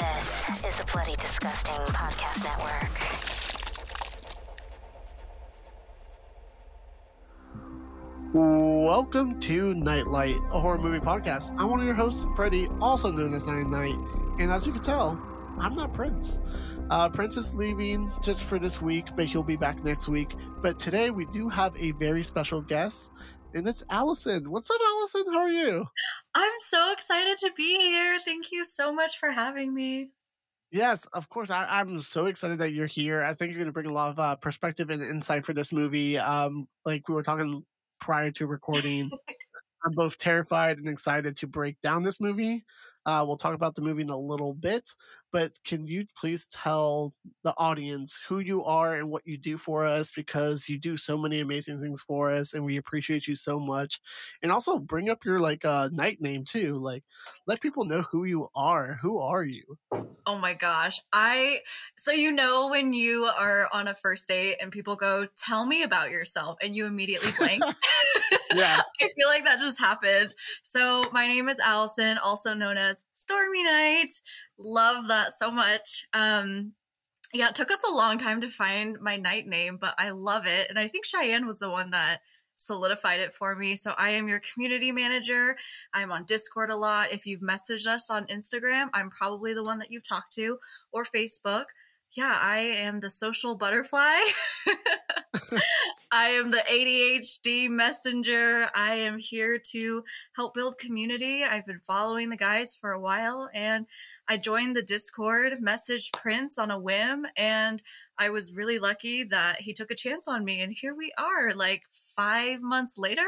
This is the Bloody Disgusting Podcast Network. Welcome to Knight Light, a horror movie podcast. I'm one of your hosts, Freddy, also known as Night Night, and as you can tell, I'm not Prince. Uh, Prince is leaving just for this week, but he'll be back next week. But today we do have a very special guest, and it's Alison. What's up, Alison? How are you? I'm so excited to be here. Thank you so much for having me. Yes, of course. I, I'm so excited that you're here. I think you're going to bring a lot of uh, perspective and insight for this movie. Um, like we were talking prior to recording, I'm both terrified and excited to break down this movie. Uh, we'll talk about the movie in a little bit, but can you please tell the audience who you are and what you do for us? Because you do so many amazing things for us, and we appreciate you so much. And also bring up your like uh, night name too. Like, let people know who you are. Who are you? Oh my gosh. I so you know when you are on a first date and people go, "Tell me about yourself," and you immediately blank. Yeah. I feel like that just happened. So my name is Alison, also known as Stormy Knight. Love that so much. Um yeah, it took us a long time to find my night name, but I love it. And I think Cheyenne was the one that solidified it for me. So I am your community manager. I'm on Discord a lot. If you've messaged us on Instagram, I'm probably the one that you've talked to or Facebook. Yeah, I am the social butterfly. I am the ADHD messenger. I am here to help build community. I've been following the guys for a while and I joined the Discord, messaged Prince on a whim, and I was really lucky that he took a chance on me. And here we are, like five months later.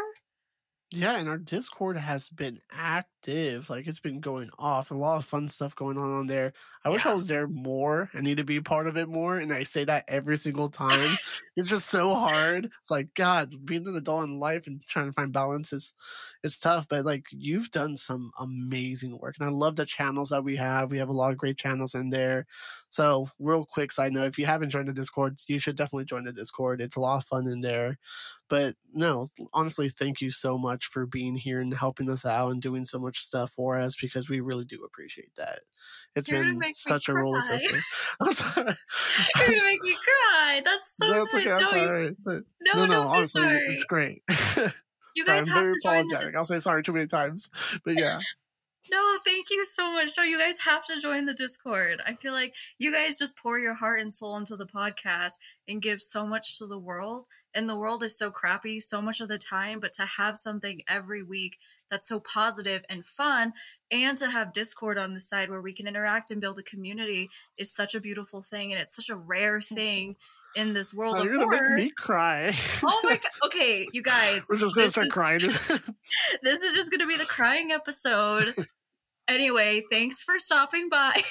Yeah, and our Discord has been active. Like it's been going off. A lot of fun stuff going on on there. I wish I was there more. I need to be a part of it more. And I say that every single time. it's just so hard. It's like God, being an adult in life and trying to find balance is it's tough. But like you've done some amazing work, and I love the channels that we have. We have a lot of great channels in there. So real quick side note: if you haven't joined the Discord, you should definitely join the Discord. It's a lot of fun in there. But no, honestly, thank you so much for being here and helping us out and doing so much stuff for us because we really do appreciate that. It's You're been such a roller coaster. I'm sorry. You're gonna make me cry. That's so That's nice. okay. I'm no, sorry. But no, no, no, honestly, sorry. it's great. You guys I'm have very to join the apologetic. Discord. I'll say sorry too many times. But yeah. No, thank you so much. No, you guys have to join the Discord. I feel like you guys just pour your heart and soul into the podcast and give so much to the world. And the world is so crappy so much of the time, but to have something every week that's so positive and fun and to have Discord on the side where we can interact and build a community is such a beautiful thing and it's such a rare mm-hmm. thing in this world Oh, of you're gonna horror. make me cry. Oh my god. Okay, you guys. We're just gonna start is- crying. this is just going to be the crying episode. anyway, thanks for stopping by.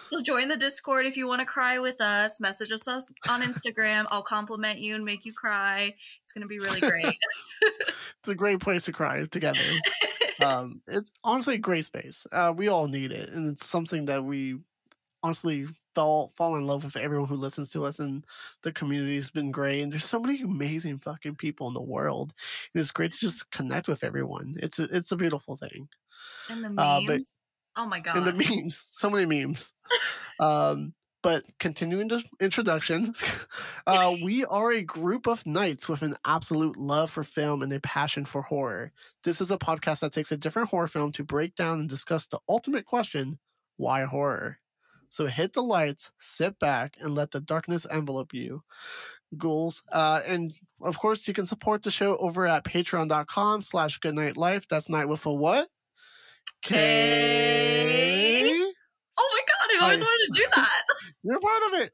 So join the Discord if you want to cry with us. Message us on Instagram. I'll compliment you and make you cry. It's going to be really great. it's a great place to cry together. um, it's honestly a great space. Uh, we all need it, and it's something that we honestly fall fall in love with. Everyone who listens to us, and the community's been great. And there's so many amazing fucking people in the world, and it's great to just connect with everyone. It's a, it's a beautiful thing. and the Uh, memes. but- oh my god. And the memes, so many memes. um, but continuing the introduction, uh, we are a group of knights with an absolute love for film and a passion for horror. This is a podcast that takes a different horror film to break down and discuss the ultimate question why horror? So hit the lights, sit back, and let the darkness envelope you. Ghouls. Uh, and of course, you can support the show over at patreon.com slash goodnightlife. That's night with a what? K. oh my god, I've always Hi. wanted to do that. You're part of it.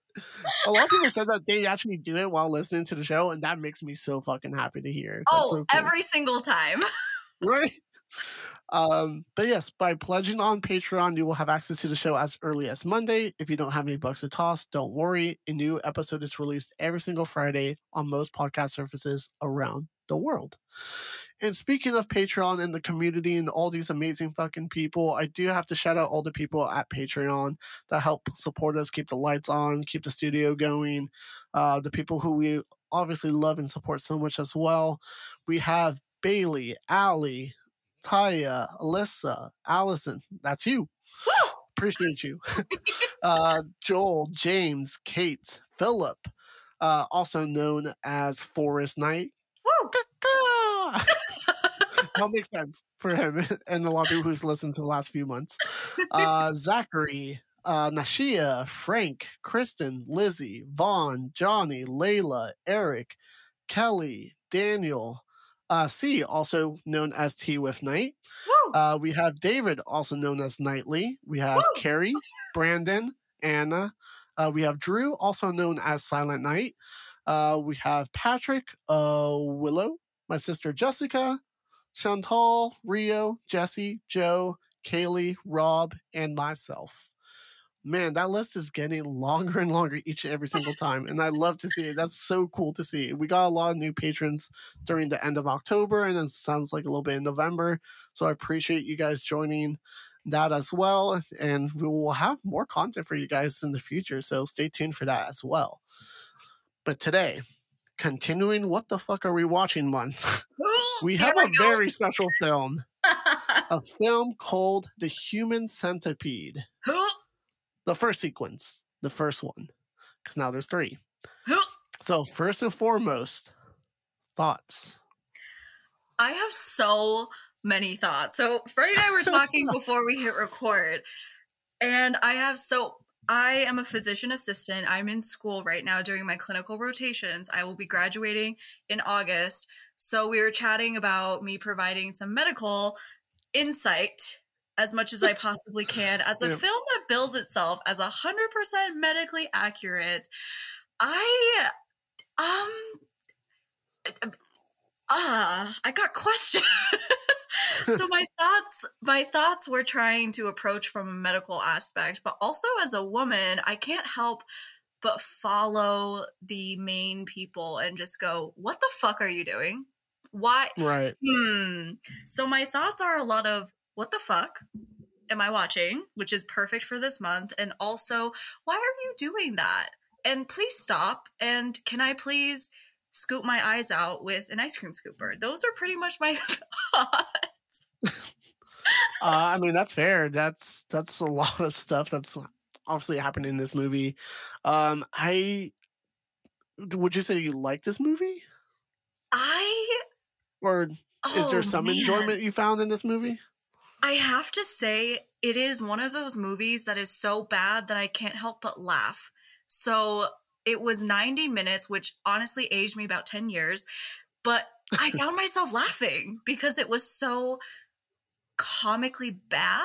A lot of people said that they actually do it while listening to the show, and that makes me so fucking happy to hear. That's oh, so cool. every single time. right. Um, but yes, by pledging on Patreon, you will have access to the show as early as Monday. If you don't have any bucks to toss, don't worry. A new episode is released every single Friday on most podcast services around the world. And speaking of Patreon and the community and all these amazing fucking people, I do have to shout out all the people at Patreon that help support us, keep the lights on, keep the studio going. Uh, the people who we obviously love and support so much as well. We have Bailey, Allie, Taya, Alyssa, Alison. That's you. Woo! Appreciate you. uh, Joel, James, Kate, Philip, uh, also known as Forest Knight. That makes sense for him and a lot of people who's listened to the last few months. Uh, Zachary, uh, Nashia, Frank, Kristen, Lizzie, Vaughn, Johnny, Layla, Eric, Kelly, Daniel, uh, C, also known as T with Knight. Uh, we have David, also known as Knightley. We have Woo! Carrie, Brandon, Anna. Uh, we have Drew, also known as Silent Night. Uh, we have Patrick, uh, Willow, my sister Jessica, Chantal, Rio, Jesse, Joe, Kaylee, Rob, and myself. Man, that list is getting longer and longer each and every single time, and I love to see it. That's so cool to see. We got a lot of new patrons during the end of October, and then sounds like a little bit in November. So I appreciate you guys joining that as well, and we will have more content for you guys in the future. So stay tuned for that as well. But today, continuing, what the fuck are we watching month? we have a very special film, a film called The Human Centipede. The first sequence, the first one, because now there's three. So, first and foremost, thoughts. I have so many thoughts. So Freddy and I were talking before we hit record, and I have so I am a physician assistant. I'm in school right now doing my clinical rotations. I will be graduating in August. So we were chatting about me providing some medical insight as much as I possibly can as a Yep. film that bills itself as 100% medically accurate. I um ah, I got questions. so my thoughts my thoughts were trying to approach from a medical aspect, but also as a woman, I can't help but follow the main people and just go, "What the fuck are you doing? Why Right. Hmm. So my thoughts are a lot of what the fuck am I watching, which is perfect for this month, and also why are you doing that? And please stop. And can I please scoop my eyes out with an ice cream scooper? Those are pretty much my thoughts. Uh, I mean, that's fair. That's that's a lot of stuff that's obviously happening in this movie. Um, I would you say you like this movie, I or is there oh, some man. enjoyment you found in this movie? I have to say, it is one of those movies that is so bad that I can't help but laugh. So it was 90 minutes, which honestly aged me about 10 years, but I found myself laughing because it was so comically bad.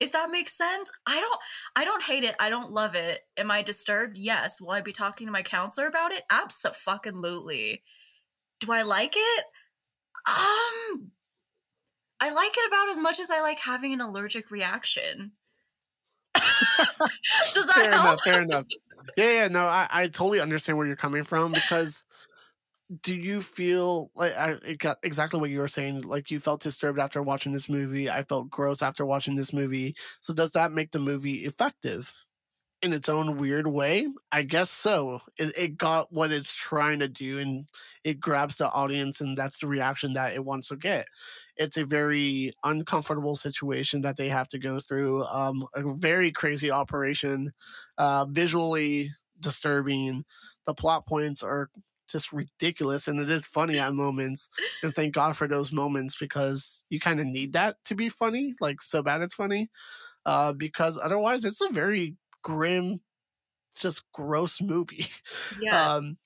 If that makes sense. I don't I don't hate it. I don't love it. Am I disturbed? Yes. Will I be talking to my counselor about it? Absolutely. Do I like it? Um I like it about as much as I like having an allergic reaction. Does that fair help? enough. Fair enough. Yeah, yeah. No, I, I totally understand where you're coming from because do you feel like I it got exactly what you were saying? Like you felt disturbed after watching this movie. I felt gross after watching this movie. So does that make the movie effective in its own weird way? I guess so. It, it got what it's trying to do, and it grabs the audience, and that's the reaction that it wants to get. It's a very uncomfortable situation that they have to go through. Um, a very crazy operation, uh, visually disturbing. The plot points are just ridiculous and it is funny at moments and thank god for those moments because you kind of need that to be funny like so bad it's funny uh because otherwise it's a very grim just gross movie Yes. um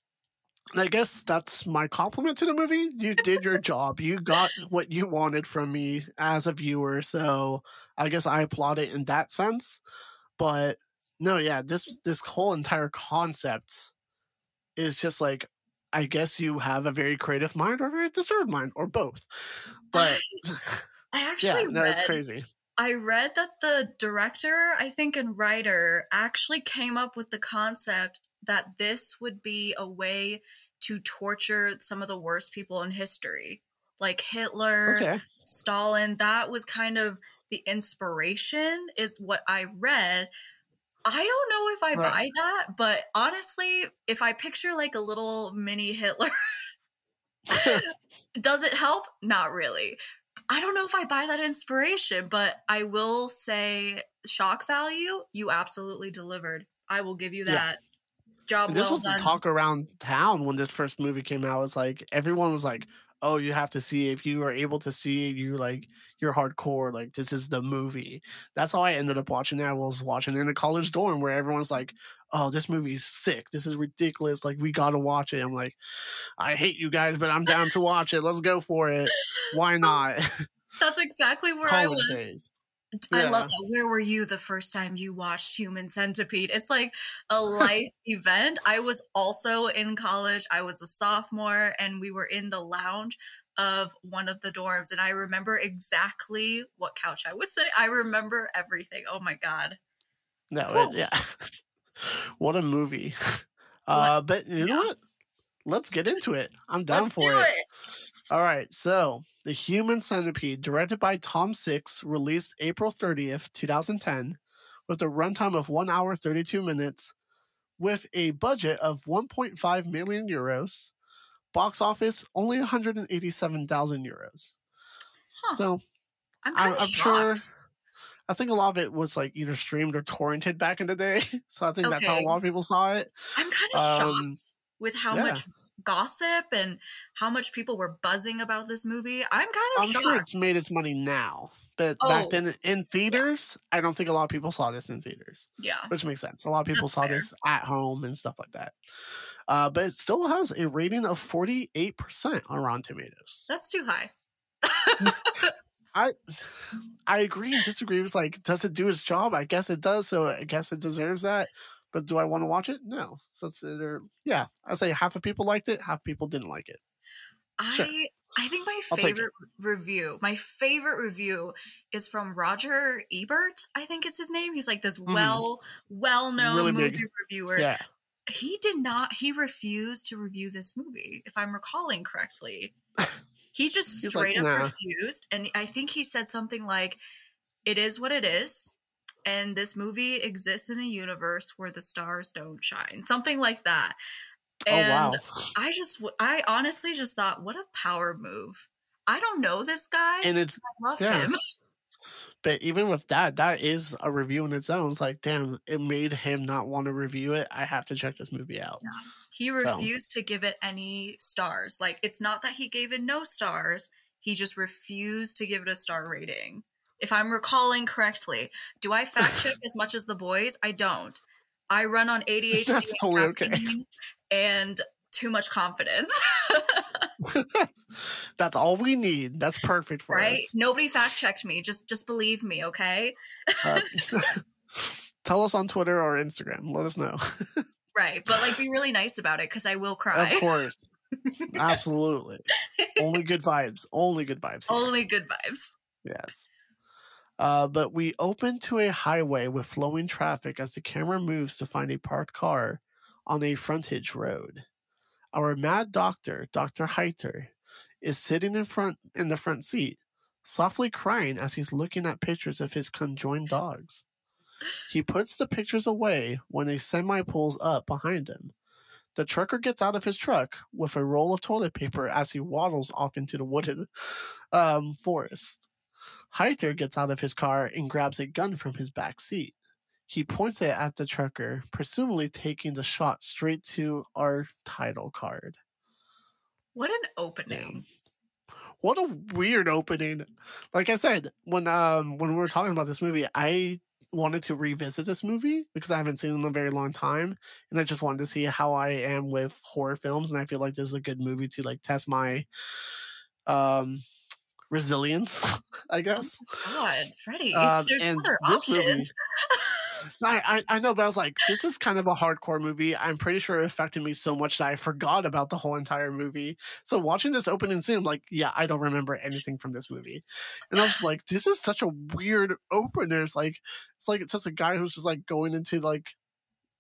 and i guess that's my compliment to the movie you did your job you got what you wanted from me as a viewer so i guess i applaud it in that sense but no yeah this this whole entire concept is just like I guess you have a very creative mind or a very disturbed mind or both. But I yeah, actually no, read it's crazy. I read that the director, I think, and writer actually came up with the concept that this would be a way to torture some of the worst people in history, like Hitler, Okay. Stalin. That was kind of the inspiration, is what I read. I don't know if I Right. buy that, but honestly, if I picture like a little mini Hitler, does it help? Not really. I don't know if I buy that inspiration, but I will say shock value, you absolutely delivered. I will give you Yeah. that. Job And this well was done. the talk around town when this first movie came out. It's like everyone was like, "Oh, you have to see if you are able to see. You like you're hardcore. Like this is the movie." That's how I ended up watching it. I was watching in a college dorm where everyone's like, "Oh, this movie is sick. This is ridiculous. Like we got to watch it." I'm like, "I hate you guys, but I'm down to watch it. Let's go for it. Why oh, not?" That's exactly where I was. days. I Yeah. love that. Where were you the first time you watched Human Centipede? It's like a life event. I was also in college. I was a sophomore, and we were in the lounge of one of the dorms. And I remember exactly what couch I was sitting. I remember everything. Oh my god! No, it, yeah. what a movie. Uh, but you know what? Let's get into it. I'm down Let's for do it. it. All right. So, The Human Centipede, directed by Tom Six, released April 30th, 2010, with a runtime of 1 hour 32 minutes, with a budget of 1.5 million euros. Box office only 187,000 euros. Huh. So, I'm I'm, of I'm sure. I think a lot of it was like either streamed or torrented back in the day. So I think that's how a lot of people saw it. I'm kind of Um, shocked with how yeah. much gossip and how much people were buzzing about this movie. I'm kind of I'm shocked. sure it's made its money now. But Oh. back then in theaters, I don't think a lot of people saw this in theaters, yeah. which makes sense. A lot of people That's saw fair. this at home and stuff like that. Uh, but it still has a rating of 48% on Rotten Tomatoes. That's too high. I I agree and disagree. It's like, does it do its job? I guess it does, so I guess it deserves that. But do I want to watch it? No. So it's either, yeah, I say half of people liked it, half people didn't like it. Sure. I I think my I'll take it. favorite review, my favorite review is from Roger Ebert, I think is his name. He's like this Mhm. well well known Really movie big. reviewer. Yeah. He did not he refused to review this movie, if I'm recalling correctly. He just He's like, straight up "Nah." refused. And I think he said something like, It is what it is. And this movie exists in a universe where the stars don't shine. Something like that. Oh, and oh, wow. I just, I honestly just thought, what a power move. I don't know this guy. And it's I love yeah. him. But even with that, that is a review in its own. It's like, damn, it made him not want to review it. I have to check this movie out. He refused to give it any stars. Like, it's not that he gave it no stars. He just refused to give it a star rating. If I'm recalling correctly, do I fact check as much as the boys? I don't. I run on ADHD That's and totally okay. and too much confidence. That's all we need. That's perfect for right? us. Right? Nobody fact checked me. Just just believe me, okay? Uh, tell us on Twitter or Instagram. Let us know. Right. But like be really nice about it because I will cry. Of course. Absolutely. Only good vibes. Only good vibes. here. Only good vibes. Yes. Uh, but we open to a highway with flowing traffic as the camera moves to find a parked car on a frontage road. Our mad doctor, Dr. Heiter, is sitting in front in the front seat, softly crying as he's looking at pictures of his conjoined dogs. He puts the pictures away when a semi pulls up behind him. The trucker gets out of his truck with a roll of toilet paper as he waddles off into the wooded um, forest. Heiter gets out of his car and grabs a gun from his back seat. He points it at the trucker, presumably taking the shot straight to our title card. What an opening. What a weird opening. Like I said, when um when we were talking about this movie, I wanted to revisit this movie because I haven't seen it in a very long time and I just wanted to see how I am with horror films and I feel like this is a good movie to like test my um resilience, I guess. God, Freddy. Um, There's other movie- options. I, I I know, but I was like, this is kind of a hardcore movie. I'm pretty sure it affected me so much that I forgot about the whole entire movie. So watching this opening scene, I'm like, yeah, I don't remember anything from this movie. And I was like, this is such a weird opener. It's like it's like it's just a guy who's just like going into like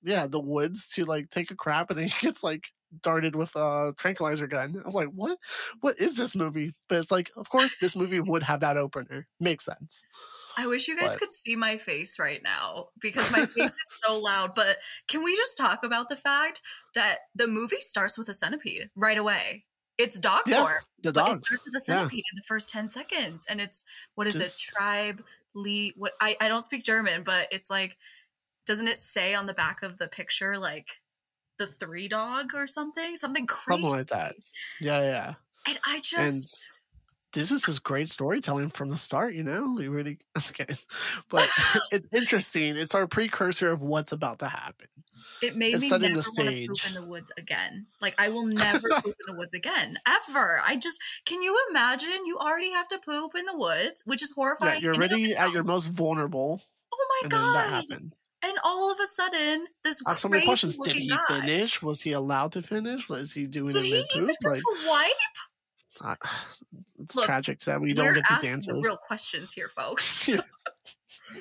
yeah, the woods to like take a crap and then he gets like darted with a tranquilizer gun. I was like, what what is this movie? But it's like, of course this movie would have that opener. Makes sense. I wish you guys But- could see my face right now because my face is so loud. But can we just talk about the fact that the movie starts with a centipede right away? It's dog Yeah, form. The But it starts with a Yeah. centipede in the first 10 seconds. And it's, what is Just- it? Tribe, Lee, what, I, I don't speak German, but it's like, doesn't it say on the back of the picture, like, the three dog or something? Something crazy. Something like that. Yeah, yeah. And I just, and this is just great storytelling from the start, you know? We really kidding. But it's interesting. It's our precursor of what's about to happen. it made it's me never the want to poop stage. in the woods again. Like, I will never poop in the woods again, ever. I just, can you imagine? You already have to poop in the woods, which is Yeah, horrifying. you're in and of already at your most vulnerable, Oh my then that god! And all of a sudden, this I have so many questions. Did he guy. finish? Was he allowed to finish? Was he doing Did he even get Like, to wipe? I- it's Look, tragic that we don't get these answers. the real questions here, folks. Yes.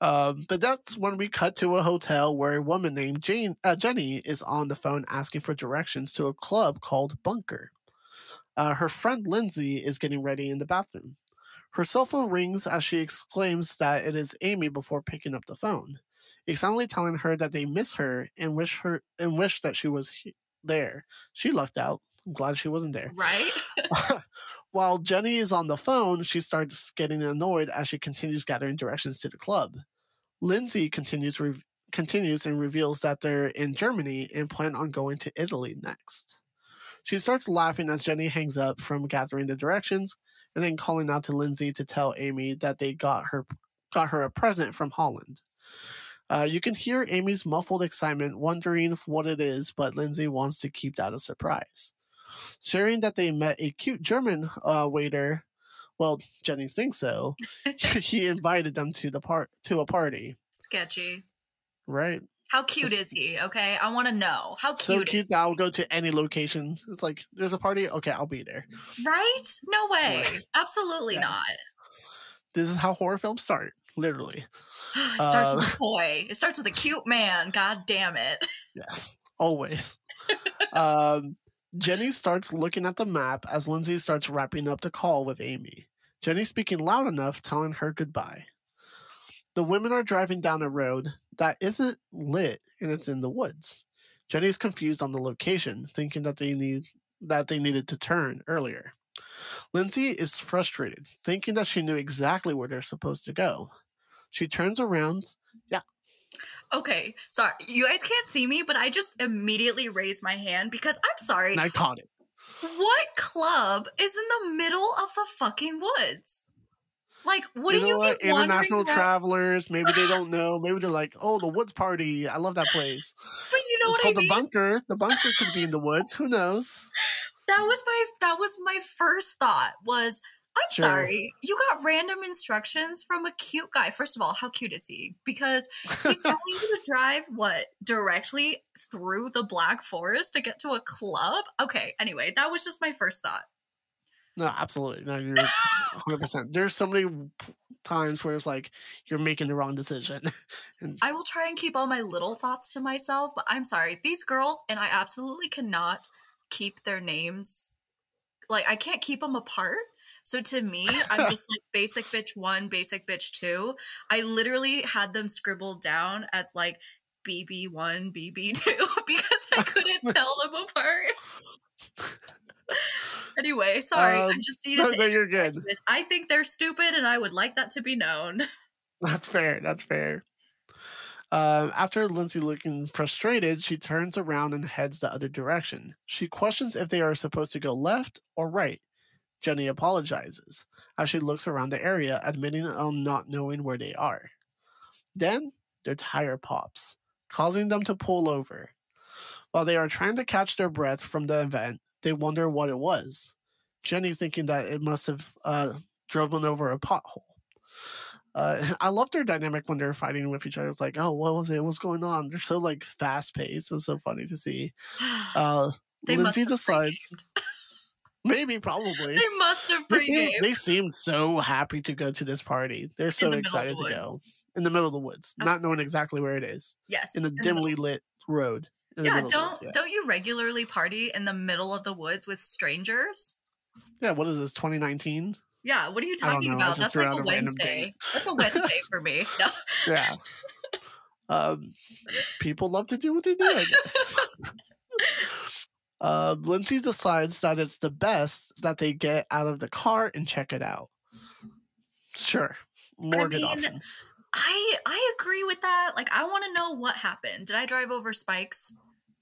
Um, but that's when we cut to a hotel where a woman named Jane uh, Jenny is on the phone asking for directions to a club called Bunker. Uh, her friend Lindsay is getting ready in the bathroom. Her cell phone rings as she exclaims that it is Amy before picking up the phone, excitedly telling her that they miss her and wish her and wish that she was he- there. She lucked out. I'm glad she wasn't there. right? While Jenny is on the phone, she starts getting annoyed as she continues gathering directions to the club. Lindsay continues re- continues and reveals that they're in Germany and plan on going to Italy next. She starts laughing as Jenny hangs up from gathering the directions and then calling out to Lindsay to tell Amy that they got her got her a present from Holland. Uh, you can hear Amy's muffled excitement, wondering what it is, but Lindsay wants to keep that a surprise sharing that they met a cute German uh, waiter. Well, Jenny thinks so. he invited them to the part to a party, Sketchy. right? How cute is he? Okay, I want to know how cute. So cute. that I'll go to any location. It's like there's a party. Okay, I'll be there. Right? No way. Right. Absolutely Yeah. not. This is how horror films start, literally. it starts with Uh, a toy. It starts with a cute man. God damn it. Yes, always. um, Jenny starts looking at the map as Lindsay starts wrapping up the call with Amy. Jenny speaking loud enough, telling her goodbye. The women are driving down a road that isn't lit and it's in the woods. Jenny's confused on the location, thinking that they need that they needed to turn earlier. Lindsay is frustrated, thinking that she knew exactly where they're supposed to go. She turns around. Yeah. Okay, sorry. You guys can't see me, but I just immediately raised my hand because I'm sorry. And I caught it. What club is in the middle of the fucking woods? Like, what you do you what? International travelers, maybe they don't know. Maybe they're like, "Oh, the woods party! I love that place." But you know it's what I called mean? the bunker. The bunker could be in the woods. Who knows? that was my that was my first thought was I'm Sure. sorry, you got random instructions from a cute guy. First of all, how cute is he? Because he's telling you to drive what directly through the Black Forest to get to a club. Okay, anyway, that was just my first thought. No, absolutely. No, you're 100. percent There's so many times where it's like you're making the wrong decision. and I will try and keep all my little thoughts to myself, but I'm sorry, these girls, and I absolutely cannot keep their names. Like, I can't keep them apart. So to me, I'm just like basic bitch one, basic bitch two. I literally had them scribbled down as like BB1, BB2 because I couldn't tell them apart. anyway, sorry. I Um, just needed no, to. no, you're good. with, I think they're stupid, and I would like that to be known. That's fair. That's fair. Um, after Lindsay looking frustrated, she turns around and heads the other direction. She questions if they are supposed to go left or right. Jenny apologizes as she looks around the area, admitting on not knowing where they are. Then their tire pops, causing them to pull over. While they are trying to catch their breath from the event, they wonder what it was. Jenny thinking that it must have uh, driven over a pothole. Uh, I love their dynamic when they're fighting with each other. It's like, oh, what was it? What's going on? They're so like fast paced. It's so funny to see. Uh, they must Lindsay have decides, maybe, probably. They must have They pre-gamed. they seem so happy to go to this party. They're so the excited the to go in the middle of the woods, not knowing exactly where it is Yes. in the dimly lit road. Yeah middle of the don't woods, yeah. don't you regularly party in the middle of the woods with strangers yeah. What is this? 2019? yeah what are you talking about that's like a a wednesday that's a wednesday for me no. Yeah. um, people love to do what they do. I guess. Uh, Lindsay decides that it's the best that they get out of the car and check it out. Sure, more I good mean, options. I I agree with that. Like I want to know what happened. Did I drive over spikes?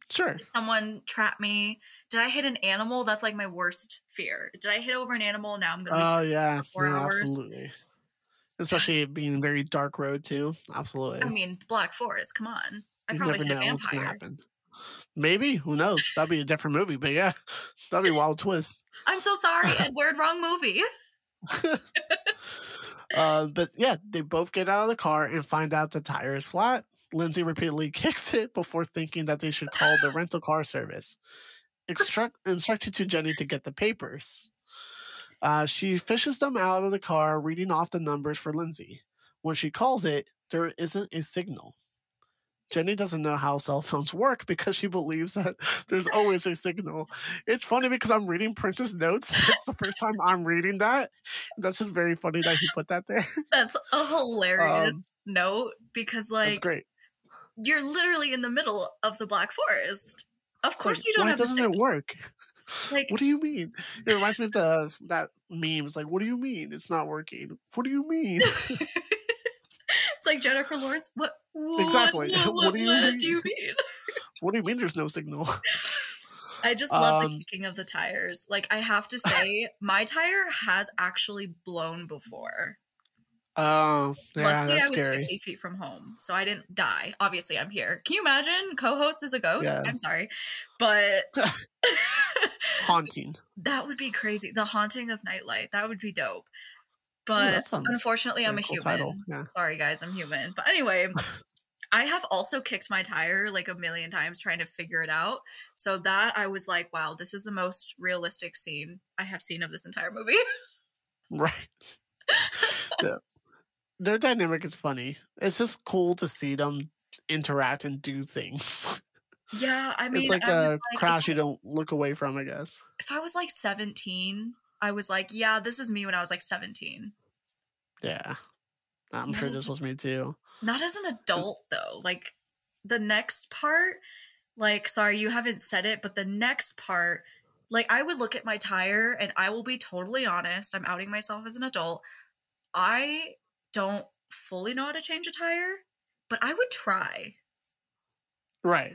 Sure. Did someone trap me? Did I hit an animal? That's like my worst fear. Did I hit over an animal? Now I'm gonna. Oh yeah, four no, hours. absolutely. Especially being a very dark road too. Absolutely. I mean, Black Forest. Come on. I you probably never hit a know what's gonna vampire. happen. Maybe who knows? That'd be a different movie, but yeah, that'd be a wild twist. I'm so sorry, Edward. Wrong movie. Uh, but yeah, they both get out of the car and find out the tire is flat. Lindsay repeatedly kicks it before thinking that they should call the rental car service. Instruct, instructed to Jenny to get the papers. Uh, she fishes them out of the car, reading off the numbers for Lindsay. When she calls it, there isn't a signal. Jenny doesn't know how cell phones work because she believes that there's always a signal. It's funny because I'm reading Prince's notes. It's the first time I'm reading that. That's just very funny that he put that there. That's a hilarious Um, note because, That's like, great. You're literally in the middle of the Black Forest. Of course, Like, you don't why have doesn't it work? Like, What do you mean? It reminds me of the that meme. It's like, what do you mean it's not working? What do you mean? it's like Jennifer Lawrence. What? what Exactly. What, What what, do you what mean? do you mean? what do you mean there's no signal? I just love the Um, kicking of the tires. Like, I have to say, my tire has actually blown before. Oh, yeah, Luckily, I was scary. 50 feet from home, so I didn't die. Obviously, I'm here. Can you imagine? Co-host is a ghost. Yeah. I'm sorry, but Haunting. that would be crazy. The haunting of Knight Light. That would be dope. But sounds unfortunately, I'm a cool human. Yeah. Sorry, guys, I'm human. But anyway, I have also kicked my tire like a million times trying to figure it out. So that I was like, wow, this is the most realistic scene I have seen of this entire movie. Right. The- their dynamic is funny. It's just cool to see them interact and do things. yeah, I mean, it's like I was a like, crash you don't look away from, I guess. if I was like 17, I was like, yeah, this is me when I was like 17. Yeah. I'm That sure is- this was me too. Not as an adult though. Like the next part, like sorry, you haven't said it, but the next part, like I would look at my tire and I will be totally honest, I'm outing myself as an adult. I don't fully know how to change a tire, but I would try. Right.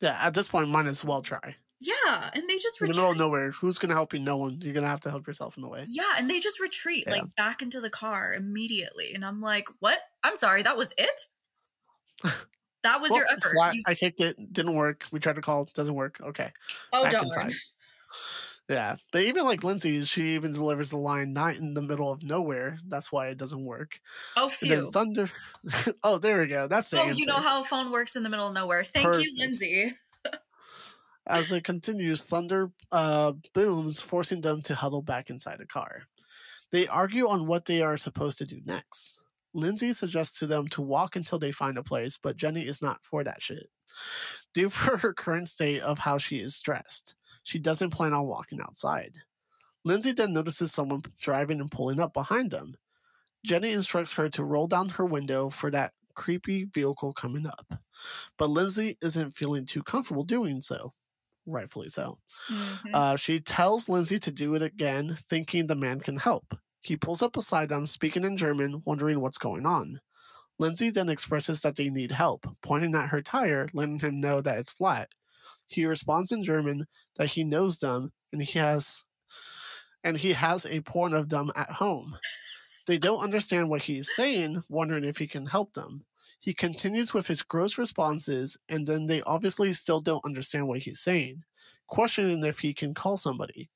Yeah, at this point, might as well try. Yeah, and they just retreat. In the middle of nowhere, who's going to help you? No one. You're going to have to help yourself in the way. Yeah, and they just retreat Yeah. like back into the car immediately. And I'm like, "What? I'm sorry, that was it? That was Well, your effort." You- I kicked it. Didn't work. We tried to call. Doesn't work. Okay. oh back darn. Yeah, but even like Lindsay, she even delivers the line "not in the middle of nowhere." That's why it doesn't work. Oh phew. thunder. oh, there we go. That's the Oh, answer. you know how a phone works in the middle of nowhere. Thank Perfect. you, Lindsay. As it continues, thunder uh, booms, forcing them to huddle back inside the car. They argue on what they are supposed to do next. Lindsay suggests to them to walk until they find a place, but Jenny is not for that shit. Due for her current state of how she is dressed, she doesn't plan on walking outside. Lindsay then notices someone driving and pulling up behind them. Jenny instructs her to roll down her window for that creepy vehicle coming up. But Lindsay isn't feeling too comfortable doing so. Rightfully so. Mhm. Uh, she tells Lindsay to do it again, thinking the man can help. He pulls up beside them, speaking in German, wondering what's going on. Lindsay then expresses that they need help, pointing at her tire, letting him know that it's flat. He responds in German that he knows them and he has and he has a porn of them at home. They don't understand what he's saying, wondering if he can help them. He continues with his gross responses, and then they obviously still don't understand what he's saying, questioning if he can call somebody.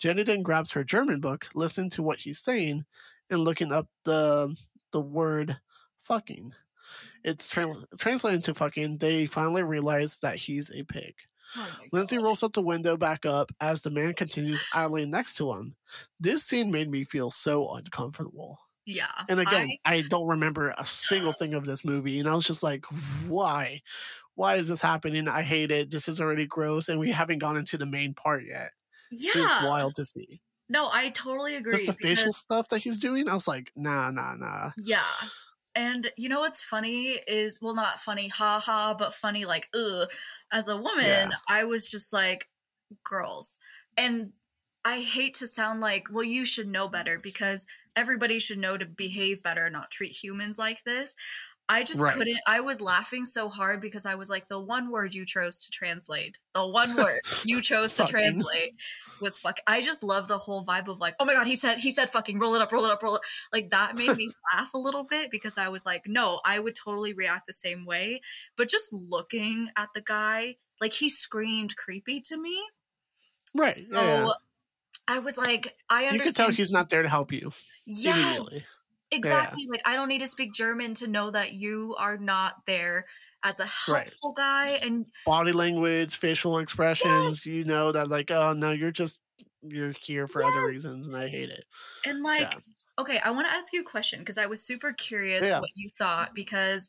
Jenny then grabs her German book, listening to what he's saying, and looking up the the word fucking. It's tra- translated to fucking. They finally realize that he's a pig. Oh Lindsay God. rolls up the window back up as the man continues idling next to him. This scene made me feel so uncomfortable. Yeah. And again, I- I, don't remember a single thing of this movie. And I was just like, why? Why is this happening? I hate it. This is already gross. And we haven't gone into the main part yet. yeah. It's wild to see. No, I totally agree. Just the facial stuff that he's doing, I was like, nah, nah, nah. Yeah. And you know what's funny is well not funny, ha ha, but funny like ugh. As a woman, Yeah. I was just like, girls. And I hate to sound like, well, you should know better because everybody should know to behave better, not treat humans like this. I just Right. couldn't. I was laughing so hard because I was like, the one word you chose to translate, the one word you chose to translate was fuck. I just love the whole vibe of like, oh my god, he said he said fucking roll it up, roll it up, roll it. Like that made me laugh a little bit because I was like, no, I would totally react the same way. But just looking at the guy, like he screamed creepy to me. Right. So yeah, yeah. I was like, I You understand. can tell he's not there to help you. yes, exactly. Like I don't need to speak German to know that you are not there as a Right. helpful guy. And Body language, facial expressions. Yes. You know that, like, oh no, you're just you're here for other reasons, and I hate it. and like, Yeah. okay, I want to ask you a question because I was super curious Yeah. what you thought because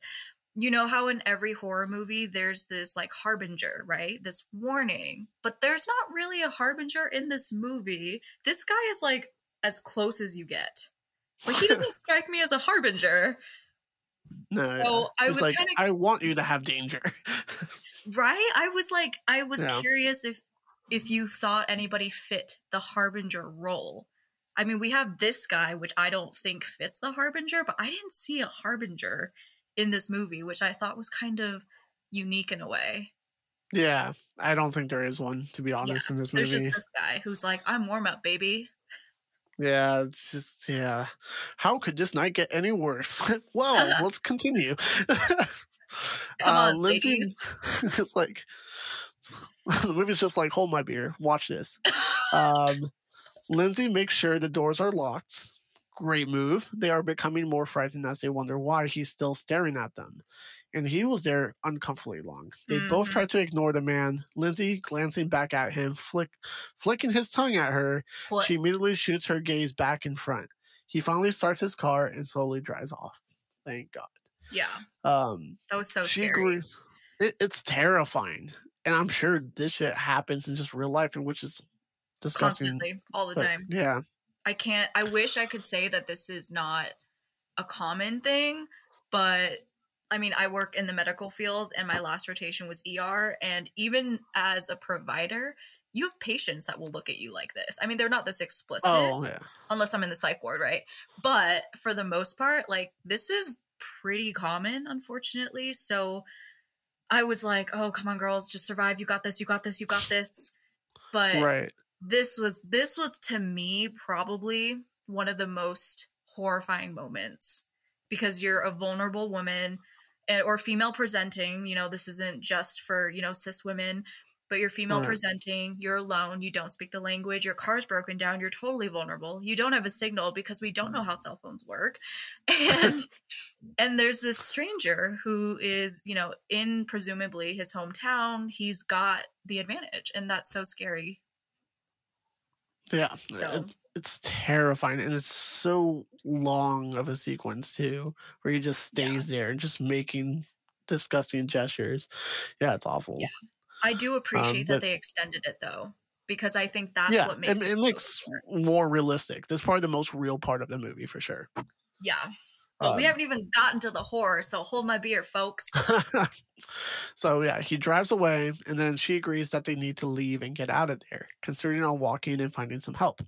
you know how in every horror movie there's this like harbinger, right? This warning, but there's not really a harbinger in this movie. This guy is like as close as you get. But he doesn't strike me as a harbinger. No, So. I was like kinda- I want you to have danger. Right? I was like I was Yeah. curious if if you thought anybody fit the harbinger role. I mean, we have this guy which I don't think fits the harbinger, but I didn't see a harbinger in this movie, which I thought was kind of unique in a way. yeah, I don't think there is one to be honest in this movie. There's just this guy who's like, "I'm warm up, baby." Yeah, it's just yeah. How could this night get any worse? well, let's continue. Come uh, on, Lindsay it's like the movie's just like, hold my beer, watch this. Um, Lindsay makes sure the doors are locked. Great move. They are becoming more frightened as they wonder why he's still staring at them. And he was there uncomfortably long. They both Mhm. try to ignore the man. Lindsay glancing back at him, flick, flicking his tongue at her, What? she immediately shoots her gaze back in front. He finally starts his car and slowly drives off. Thank God. yeah, Um, that was so she scary. agrees. It, it's terrifying, and I'm sure this shit happens in just real life, and which is disgusting. Constantly, all the but, time. Yeah, I can't I wish I could say that this is not a common thing, but I mean, I work in the medical field and my last rotation was ER and even as a provider, you have patients that will look at you like this. I mean, they're not this explicit Oh yeah. unless I'm in the psych ward, right? But for the most part, like this is pretty common, unfortunately. So I was like, "Oh, come on, girls, just survive. You got this. You got this. You got this." But Right. This was this was to me probably one of the most horrifying moments because you're a vulnerable woman and, or female presenting you know this isn't just for you know cis women but you're female Right. presenting you're alone you don't speak the language your car's broken down you're totally vulnerable you don't have a signal because we don't know how cell phones work and and there's this stranger who is you know in presumably his hometown he's got the advantage and that's so scary Yeah. So- it's terrifying, and it's so long of a sequence too, where he just Yeah. stays there and just making disgusting gestures. Yeah, it's awful. Yeah. I do um, appreciate that but- they extended it though, because I think that's yeah, what makes it, it, it makes more realistic. That's probably the most real part of the movie for sure. yeah. But we Um, haven't even gotten to the horror, so hold my beer, folks. so yeah, he drives away, and then she agrees that they need to leave and get out of there, considering on walking and finding some help.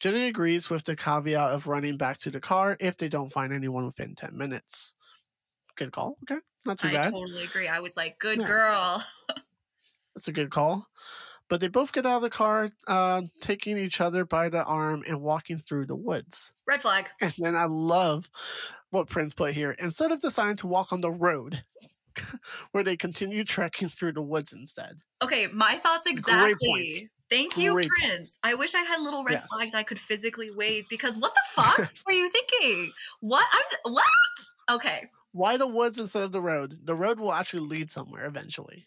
Jenny agrees with the caveat of running back to the car if they don't find anyone within ten minutes. Good call. Okay, not too I bad. I totally agree. I was like, good Yeah. girl. That's a good call. But they both get out of the car, uh, taking each other by the arm and walking through the woods. Red flag. And then I love what Prince put here. Instead of deciding to walk on the road, where they continue trekking through the woods instead. Okay, my thoughts Great exactly. point. Thank you, Great Prince. I wish I had little red Yes. flags I could physically wave because what the fuck were you thinking? What? I'm what? Okay. Why the woods instead of the road? The road will actually lead somewhere eventually.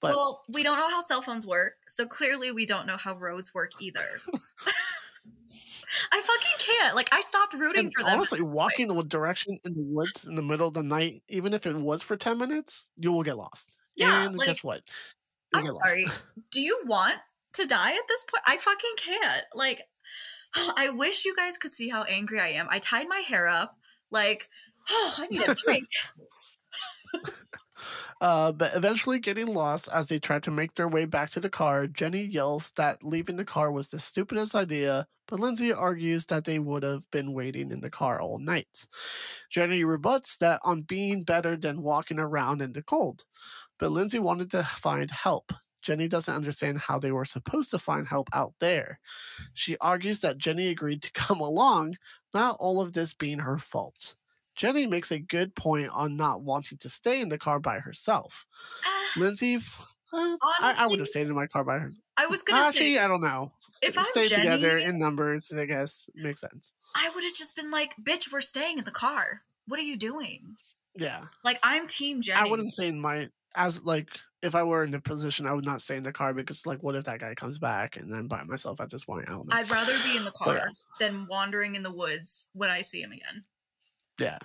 But well, we don't know how cell phones work, so clearly we don't know how roads work either. I fucking can't. Like I stopped rooting and for them. honestly, walking the direction in the woods in the middle of the night, even if it was for 10 minutes, you will get lost. Yeah, and like, guess what? You'll I'm sorry. Do you want to die at this point? I fucking can't. Like, I wish you guys could see how angry I am. I tied my hair up. Like, oh, I need a drink. Uh, but eventually getting lost as they try to make their way back to the car, Jenny yells that leaving the car was the stupidest idea, but Lindsay argues that they would have been waiting in the car all night. Jenny rebuts that on being better than walking around in the cold, but Lindsay wanted to find help. Jenny doesn't understand how they were supposed to find help out there. She argues that Jenny agreed to come along, not all of this being her fault. Jenny makes a good point on not wanting to stay in the car by herself. Ah, Lindsay, uh, I, I would have stayed in my car by herself. I was gonna Actually, say I don't know. if Stay, I'm stay together Jenny- in numbers, I guess makes sense. I would have just been like, "Bitch, we're staying in the car. What are you doing?" Yeah, Like I'm Team Jenny. I wouldn't stay in my as like if I were in the position, I would not stay in the car because like, what if that guy comes back and then by myself at this point? I don't know. I'd rather be in the But car than wandering in the woods when I see him again. Yeah.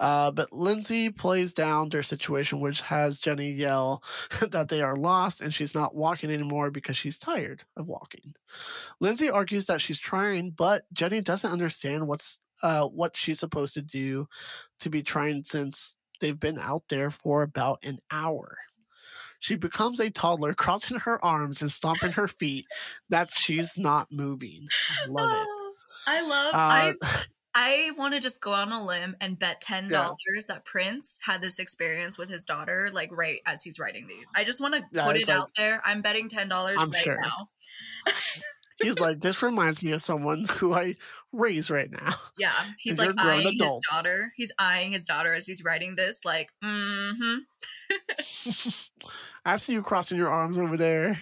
Uh, but Lindsay plays down their situation, which has Jenny yell that they are lost and she's not walking anymore because she's tired of walking. Lindsay argues that she's trying, but Jenny doesn't understand what's uh, what she's supposed to do to be trying since they've been out there for about an hour. She becomes a toddler, crossing her arms and stomping her feet that she's not moving. I love it. I love. Uh, I I want to just go on a limb and bet ten dollars that Prince had this experience with his daughter, like right as he's writing these. I just want to Yeah, put it like- out there. I'm betting ten dollars right sure. now. He's like, this reminds me of someone who I raise right now. Yeah, he's And like eyeing adults. his daughter. He's eyeing his daughter as he's writing this. Like, mm-hmm. I see you crossing your arms over there.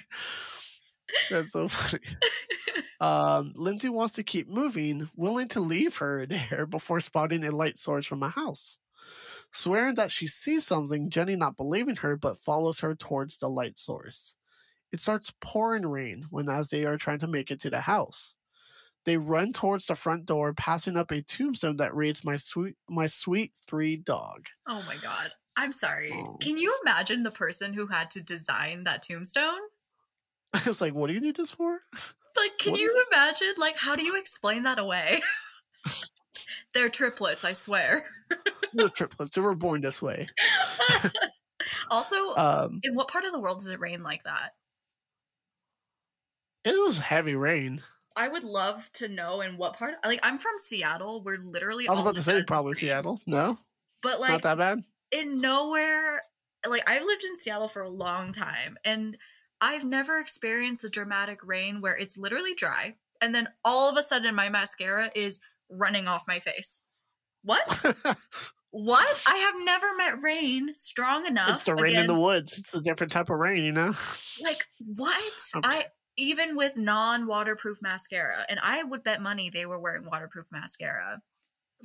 That's so funny. Um, Lindsay wants to keep moving, willing to leave her there before spotting a light source from a house. Swearing that she sees something, Jenny not believing her, but follows her towards the light source. It starts pouring rain when as they are trying to make it to the house. They run towards the front door, passing up a tombstone that reads "My sweet, my sweet three dog." Oh my god. I'm sorry. Oh. Can you imagine the person who had to design that tombstone? it's like, what do you need this for? Like, can What you imagine? Like, how do you explain that away? They're triplets, I swear. the triplets. They were born this way. also, Um, in what part of the world does it rain like that? it was heavy rain. I would love to know in what part. Like, I'm from Seattle. We're literally. I was all about to say probably rain. Seattle. No, but like not that bad. in nowhere. Like, I've lived in Seattle for a long time, and I've never experienced a dramatic rain where it's literally dry, and then all of a sudden my mascara is running off my face. What? What? I have never met rain strong enough. it's the rain in the woods. It's a different type of rain, you know. Like what? Okay. I even with non-waterproof mascara, and I would bet money they were wearing waterproof mascara.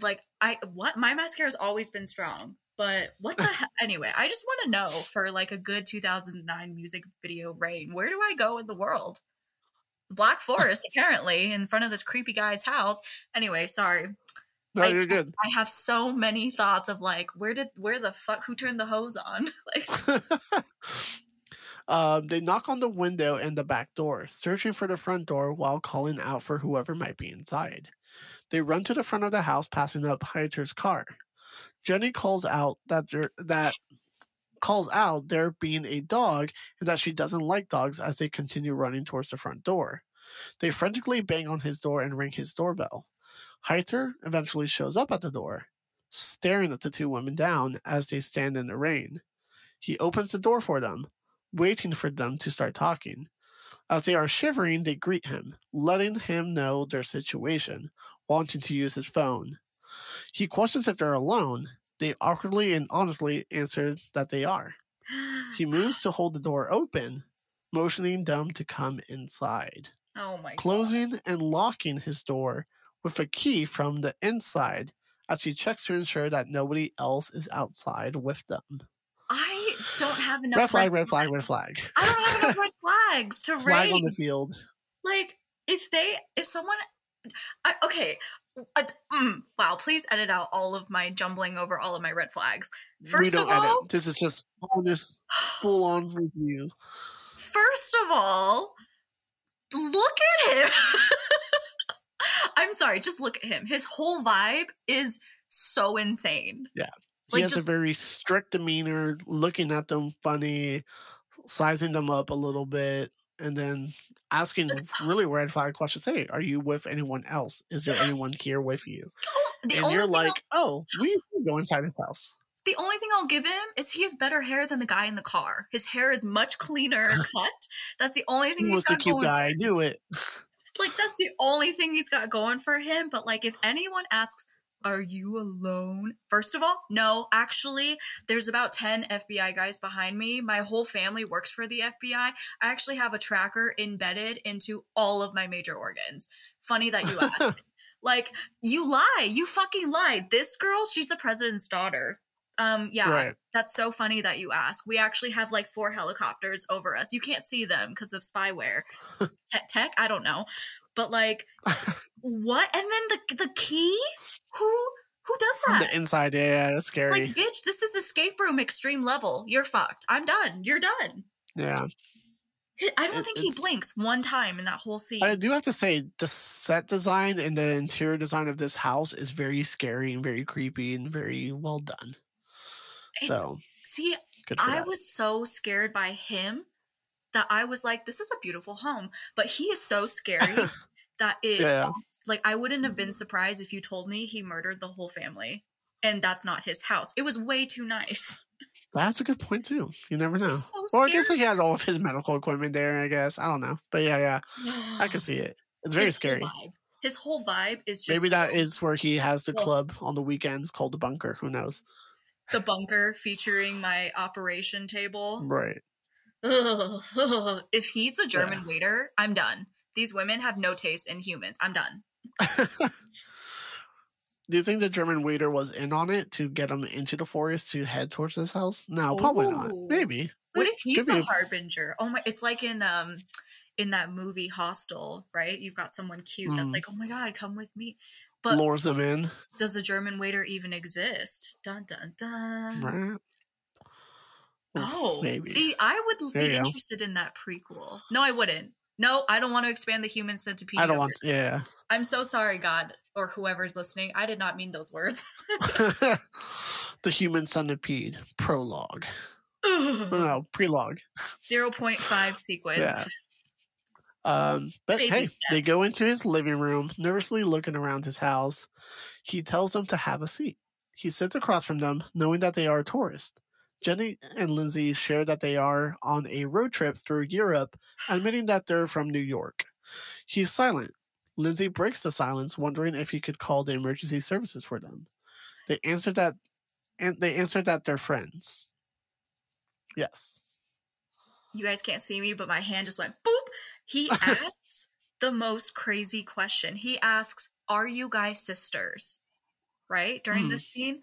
Like I what? My mascara's always been strong, but what the hell? Anyway, I just want to know for like a good 2009 music video rain. Where do I go in the world? Black Forest, apparently, in front of this creepy guy's house. Anyway, sorry. No, I you're good. I have so many thoughts of like, where did where the fuck who turned the hose on? Like um, they knock on the window and the back door, searching for the front door while calling out for whoever might be inside. They run to the front of the house, passing up Heiter's car. Jenny calls out that there that calls out there being a dog and that she doesn't like dogs as they continue running towards the front door. They frantically bang on his door and ring his doorbell. Heiter eventually shows up at the door, staring at the two women down as they stand in the rain. He opens the door for them, waiting for them to start talking. As they are shivering, they greet him, letting him know their situation, wanting to use his phone. He questions if they're alone. They awkwardly and honestly answer that they are. He moves to hold the door open, motioning them to come inside, Oh my god. closing and locking his door with a key from the inside as he checks to ensure that nobody else is outside with them. I don't have enough Red flag, red flag, red flag. I don't have enough red flags to Flag on the field. Like if they if someone I, okay uh, mm, wow please edit out all of my jumbling over all of my red flags first of all edit. This is just honest, full on review. first of all look at him i'm sorry just look at him his whole vibe is so insane Yeah. he Like has a very strict demeanor, looking at them funny, sizing them up a little bit, and then asking really red flag questions. Hey, are you with anyone else? Is there anyone here with you? Oh, the and you're thing I'll- like, oh, we go inside his house. the only thing I'll give him is he has better hair than the guy in the car. His hair is much cleaner cut. That's the only thing He he's was the got cute going. guy. I knew it. Like that's the only thing he's got going for him. But like, if anyone asks, "Are you alone?" First of all, no. Actually, there's about ten FBI guys behind me. My whole family works for the FBI. I actually have a tracker embedded into all of my major organs. Funny that you asked. like, you lie. You fucking lied. This girl, she's the president's daughter. Um, yeah, Right. that's so funny that you ask. We actually have like four helicopters over us. You can't see them because of spyware. tech, tech, I don't know, but like, what? And then the the key? Who who does From that? the inside, yeah, that's scary. Like, bitch, this is escape room extreme level. You're fucked. I'm done. You're done. yeah. I don't It- think he blinks one time in that whole scene. I do have to say, the set design and the interior design of this house is very scary and very creepy and very well done. It's- so see, I that. was so scared by him that I was like, this is a beautiful home. But he is so scary that it, Yeah. like, I wouldn't have been surprised if you told me he murdered the whole family and that's not his house. It was way too nice. That's a good point too. You never know. So Or I guess he had all of his medical equipment there. I guess I don't know, but yeah, yeah, I can see it. It's very His scary. vibe. His whole vibe is just Maybe that so- is where he has the Well- club on the weekends called the bunker. Who knows? the bunker featuring my operation table. Right. Ugh, ugh. If he's a German waiter, I'm done. These women have no taste in humans. I'm done. Do you think the German waiter was in on it to get him into the forest to head towards this house? No, probably not. Maybe. What It if he's a harbinger? Oh my! It's like in um in that movie Hostel, right? You've got someone cute that's Mm. like, "Oh my god, come with me." But lures them in. does a German waiter even exist? Dun dun dun. Right. Oh, maybe. see, I would There be you go. interested in that prequel. No, I wouldn't. No, I don't want to expand the human centipede. I don't want. universe. Yeah. I'm so sorry, God, or whoever's listening. I did not mean those words. the human centipede prologue. No, no, prelogue. Zero point five sequence. Yeah. Um, but Baby hey, they go into his living room, nervously looking around his house. He tells them to have a seat. He sits across from them, knowing that they are tourists. Jenny and Lindsay share that they are on a road trip through Europe, admitting that they're from New York. He's silent. Lindsay breaks the silence, wondering if he could call the emergency services for them. They answer that, and they answer that they're friends. Yes. You guys can't see me, but my hand just went boop. He asks the most crazy question. He asks, Are you guys sisters? Right? During Hmm. this scene.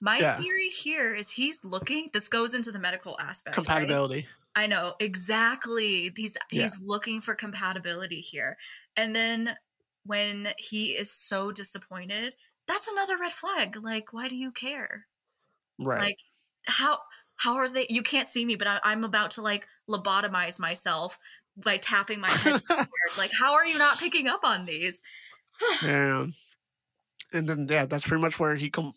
My Yeah. theory here is he's looking, this goes into the medical aspect. right? Compatibility. I know exactly. He's Yeah. he's looking for compatibility here. And then when he is so disappointed, that's another red flag. Like, why do you care? Right. Like, how how are they? You can't see me, but I, I'm about to like lobotomize myself by tapping my head. like, how are you not picking up on these? Yeah. And then, yeah, that's pretty much where he com-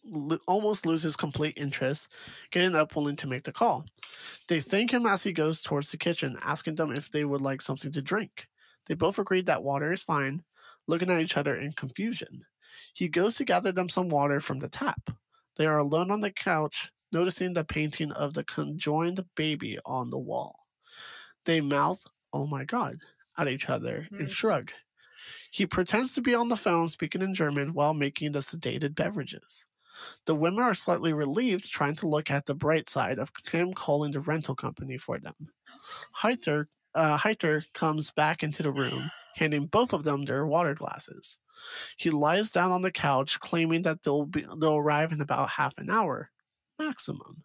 almost loses complete interest, getting up willing to make the call. They thank him as he goes towards the kitchen, asking them if they would like something to drink. They both agreed that water is fine, looking at each other in confusion. He goes to gather them some water from the tap. They are alone on the couch, noticing the painting of the conjoined baby on the wall. They mouth, oh my god, at each other and Mhm. shrug. He pretends to be on the phone speaking in German while making the sedated beverages. The women are slightly relieved, trying to look at the bright side of him calling the rental company for them. Heiter, uh, Heither comes back into the room, handing both of them their water glasses. He lies down on the couch, claiming that they'll, be, they'll arrive in about half an hour, maximum.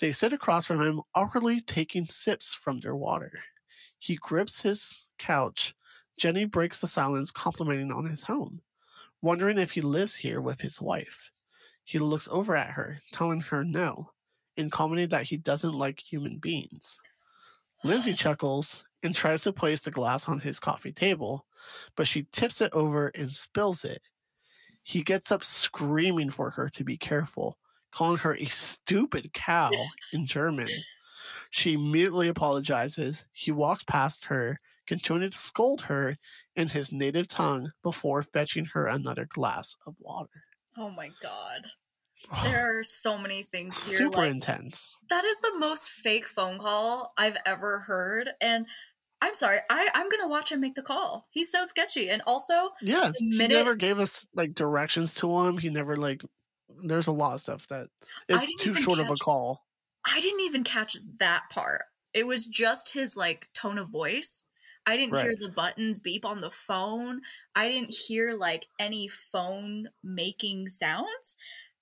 They sit across from him, awkwardly taking sips from their water. He grips his couch. Jenny breaks the silence, complimenting on his home, wondering if he lives here with his wife. He looks over at her, telling her no, and commenting that he doesn't like human beings. Lindsay chuckles and tries to place the glass on his coffee table, but she tips it over and spills it. He gets up screaming for her to be careful, calling her a stupid cow in German. She immediately apologizes. He walks past her, continuing to scold her in his native tongue before fetching her another glass of water. Oh my god. There are so many things here. Super like, intense. that is the most fake phone call I've ever heard. And I'm sorry, I, I'm gonna watch him make the call. He's so sketchy. And also, Yeah, the he minute never gave us like directions to him. He never like. There's a lot of stuff that is too short of a call. I didn't even catch that part. It was just his like tone of voice. I didn't hear the buttons beep on the phone. I didn't hear like any phone making sounds.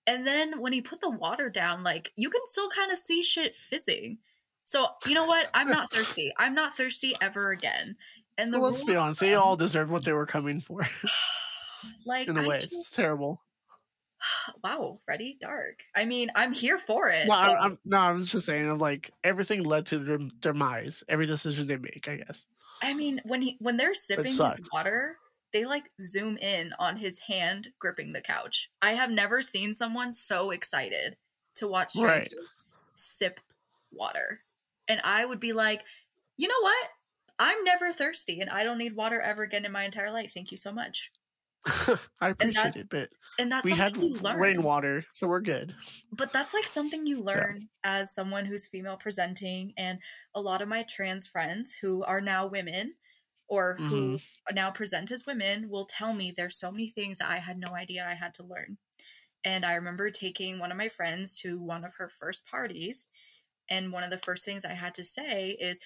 And then when he put the water down, like you can still kind of see shit fizzing. So you know what? I'm not thirsty. I'm not thirsty ever again. And the Well, let's be honest; they all deserved what they were coming for. like in a I way, just- it's terrible. wow, Freddy Dark. I mean, I'm here for it. No, I'm, I'm no, I'm just saying. I'm like everything led to their demise. Every decision they make, I guess. I mean, when he when they're sipping his water, they like zoom in on his hand gripping the couch. I have never seen someone so excited to watch Right. strangers sip water. And I would be like, you know what? I'm never thirsty and I don't need water ever again in my entire life. Thank you so much. I appreciate it, but And that's we had something you learn. rainwater, so we're good. but that's like something you learn as someone who's female presenting and a lot of my trans friends who are now women or who mm-hmm. now present as women will tell me there's so many things I had no idea I had to learn. And I remember taking one of my friends to one of her first parties and one of the first things I had to say is,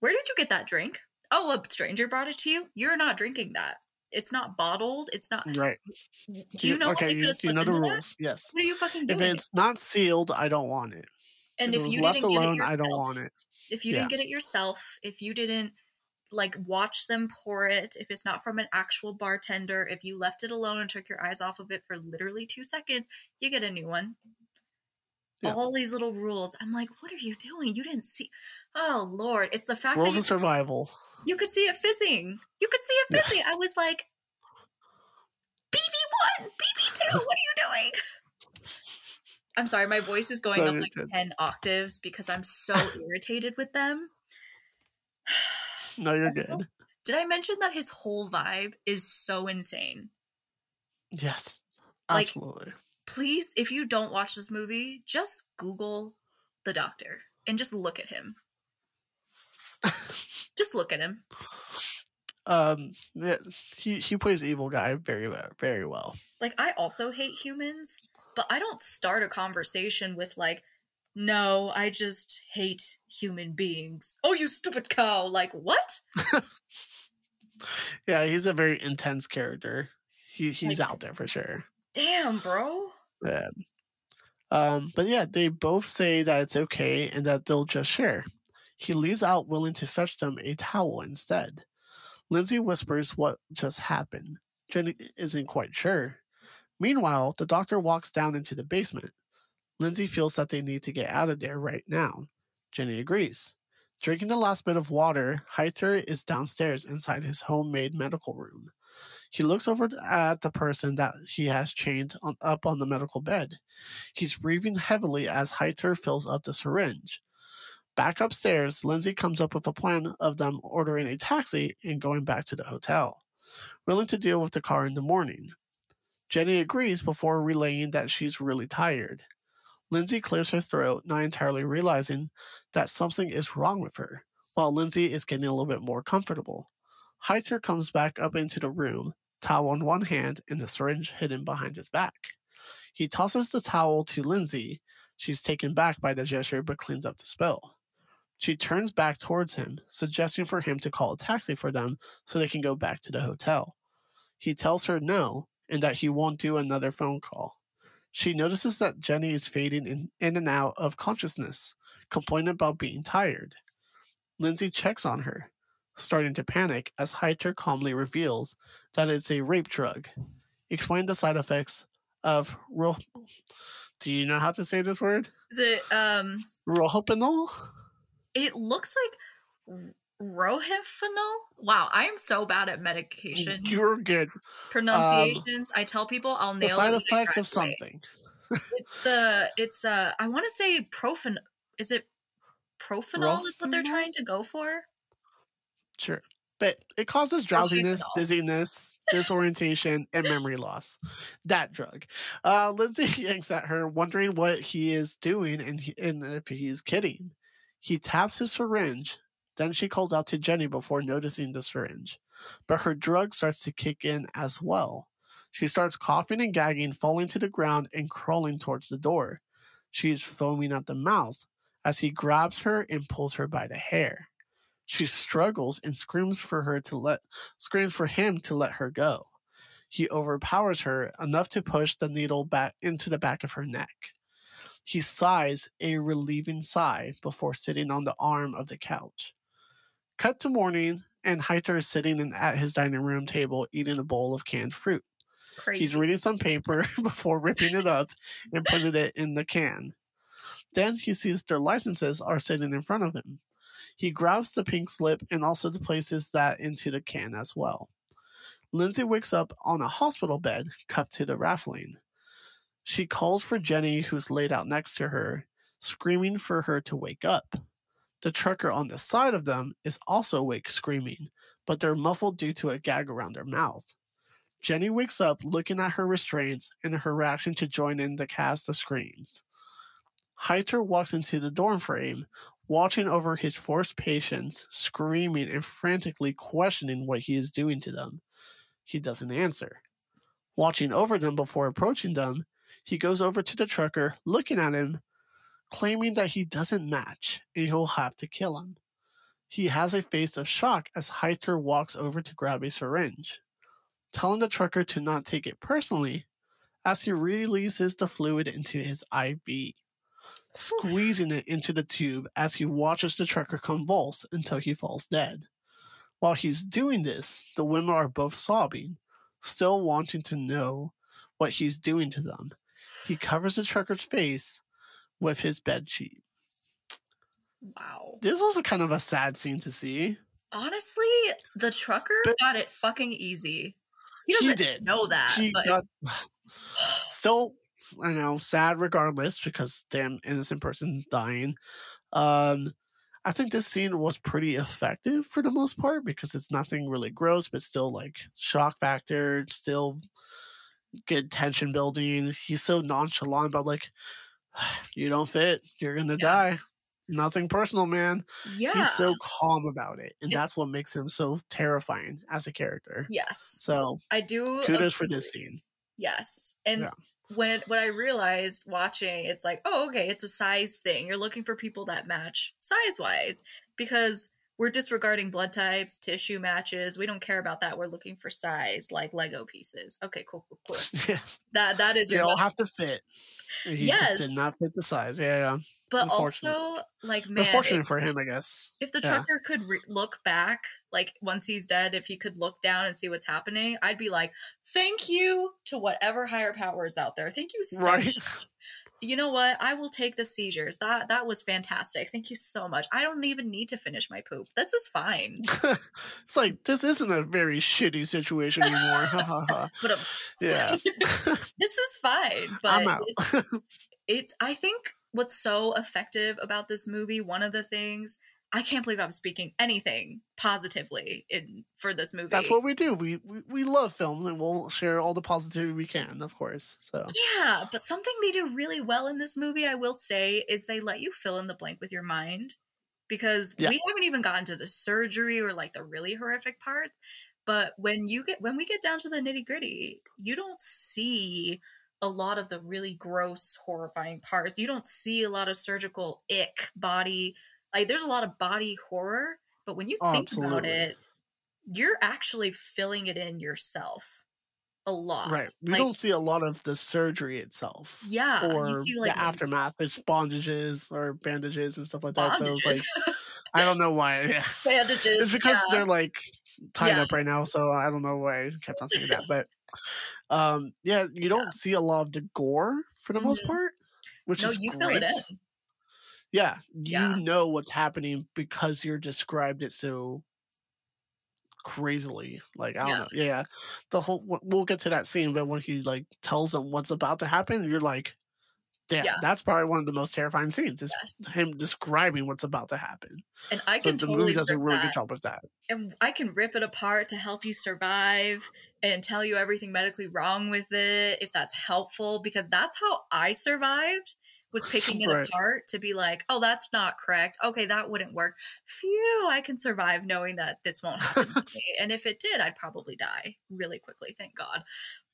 "Where did you get that drink?" "Oh, a stranger brought it to you. You're not drinking that. It's not bottled. It's not Right? Do you know okay? they You, could have you know the into that? Yes. What are you fucking doing? If it's not sealed, I don't want it. and if, if, you left didn't get it alone, I don't yourself- want it. if you Yeah. didn't get it yourself, if you didn't like watch them pour it, if it's not from an actual bartender, if you left it alone and took your eyes off of it for literally two seconds, you get a new one. Yeah. All these little rules. I'm like, what are you doing? You didn't see. Oh Lord, it's the fact Rules that of you, survival. You could see it fizzing. You could see it fizzing. I was like, BB one, BB two. What are you doing? I'm sorry, my voice is going No, up like good. ten octaves because I'm so irritated with them. No, you're Also- good. Did I mention that his whole vibe is so insane? Yes, like- absolutely. Please, if you don't watch this movie, just Google the doctor and just look at him. just look at him. um, yeah, he he plays evil guy very well, very well. Like, I also hate humans, but I don't start a conversation with, like, no, I just hate human beings. Oh, you stupid cow. Like, what? Yeah, he's a very intense character. He he's Like- out there for sure. Damn, bro. Yeah. Um, but yeah, they both say that it's okay and that they'll just share. He leaves out willing to fetch them a towel instead. Lindsay whispers what just happened. Jenny isn't quite sure. Meanwhile, the doctor walks down into the basement. Lindsay feels that they need to get out of there right now. Jenny agrees. Drinking the last bit of water, Heiter is downstairs inside his homemade medical room. He looks over at the person that he has chained on, up on the medical bed. He's breathing heavily as Heiter fills up the syringe. Back upstairs, Lindsay comes up with a plan of them ordering a taxi and going back to the hotel, willing to deal with the car in the morning. Jenny agrees before relaying that she's really tired. Lindsay clears her throat, not entirely realizing that something is wrong with her, while Lindsay is getting a little bit more comfortable. Heiter comes back up into the room, towel in one hand and the syringe hidden behind his back. He tosses the towel to Lindsay. She's taken back by the gesture but cleans up the spill. She turns back towards him, suggesting for him to call a taxi for them so they can go back to the hotel. He tells her no and that he won't do another phone call. She notices that Jenny is fading in, in and out of consciousness, complaining about being tired. Lindsay checks on her, starting to panic as Heiter calmly reveals that it's a rape drug. Explain the side effects of ro- Do you know how to say this word? Is it, um, Rohypnol? It looks like rohypnol. Wow, I am so bad at medication You're good. pronunciations. I tell people I'll The nail side it. effects of something. it's the it's uh I want to say profan is it profanol is what they're trying to go for? Sure. But it causes drowsiness, dizziness, disorientation, and memory loss. That drug. Uh, Lindsay yanks at her, wondering what he is doing and, he, and if he's kidding. He taps his syringe. Then she calls out to Jenny before noticing the syringe. But her drug starts to kick in as well. She starts coughing and gagging, falling to the ground, and crawling towards the door. She is foaming at the mouth as he grabs her and pulls her by the hair. She struggles and screams for her to let screams for him to let her go. He overpowers her enough to push the needle back into the back of her neck. He sighs a relieving sigh before sitting on the arm of the couch. Cut to morning, and Heiter is sitting in, at his dining room table eating a bowl of canned fruit. Crazy. He's reading some paper before ripping it up and putting it in the can. Then he sees their licenses are sitting in front of him. He grabs the pink slip and also places that into the can as well. Lindsay wakes up on a hospital bed, cuffed to the raffling. She calls for Jenny, who's laid out next to her, screaming for her to wake up. The trucker on the side of them is also awake, screaming, but they're muffled due to a gag around their mouth. Jenny wakes up looking at her restraints and her reaction to join in the cast of screams. Heiter walks into the dorm frame, watching over his forced patients, screaming and frantically questioning what he is doing to them. He doesn't answer. Watching over them before approaching them, he goes over to the trucker, looking at him, claiming that he doesn't match and he'll have to kill him. He has a face of shock as Heiter walks over to grab a syringe, telling the trucker to not take it personally as he releases the fluid into his IV, squeezing it into the tube as he watches the trucker convulse until he falls dead. While he's doing this, the women are both sobbing, still wanting to know what he's doing to them. He covers the trucker's face with his bed sheet. wow. This was a kind of a sad scene to see. Honestly, the trucker But- got it fucking easy. He He doesn't did. know that, He but got still, I know, sad regardless because damn innocent person dying. Um, I think this scene was pretty effective for the most part because it's nothing really gross, but still like shock factor, still good tension building. He's so nonchalant about like, you don't fit, you're gonna Yeah. die. Nothing personal, man. yeah. He's so calm about it, and It's- that's what makes him so terrifying as a character. yes. So I do kudos for this scene. Yes. And Yeah. when when I realized watching, it's like, oh, okay, it's a size thing. You're looking for people that match size wise because we're disregarding blood types, tissue matches. We don't care about that. We're looking for size, like Lego pieces. Okay, cool, cool, cool. yes. That that is They your all method. have to fit. He just did not fit the size. Yeah, yeah. but also like man, Unfortunate if, for him, I guess. if the yeah. trucker could re- look back, like once he's dead, if he could look down and see what's happening, I'd be like, thank you to whatever higher power is out there. Thank you so Right. much. You know what? I will take the seizures. That that was fantastic. Thank you so much. I don't even need to finish my poop. This is fine. it's like this isn't a very shitty situation anymore. Ha ha ha. But Yeah. this is fine. But I'm out. It's, it's I think what's so effective about this movie, one of the things I can't believe I'm speaking anything positively in for this movie. That's what we do. We, we we love film and we'll share all the positivity we can, of course. So Yeah, but something they do really well in this movie, I will say, is they let you fill in the blank with your mind. Because Yeah. we haven't even gotten to the surgery or like the really horrific parts. But when you get when we get down to the nitty gritty, you don't see a lot of the really gross, horrifying parts. You don't see a lot of surgical ick body. Like there's a lot of body horror, but when you Oh, think about it, you're actually filling it in yourself a lot. right, we Like, don't see a lot of the surgery itself. yeah, Or see like the aftermath, it's bondages or bandages and stuff like that. So it's like I don't know why. Yeah. bandages. It's because yeah. they're like tied Yeah. up right now, so I don't know why I kept on saying that. But um yeah, you don't see a lot of the gore for the most Mhm. part. Which no, is you great. fill it in. Yeah, you Yeah. know what's happening because you're described it so crazily. Like I don't Yeah. know. Yeah, the whole we'll get to that scene, but when he like tells them what's about to happen, you're like, damn, Yeah. that's probably one of the most terrifying scenes. Is Yes. him describing what's about to happen. And I So can the totally movie does a really that. good job with that. and I can rip it apart to help you survive and tell you everything medically wrong with it if that's helpful because that's how I survived was picking it Right. apart to be like, "Oh, that's not correct. Okay, that wouldn't work." Phew, I can survive knowing that this won't happen to me. And if it did, I'd probably die really quickly, thank God.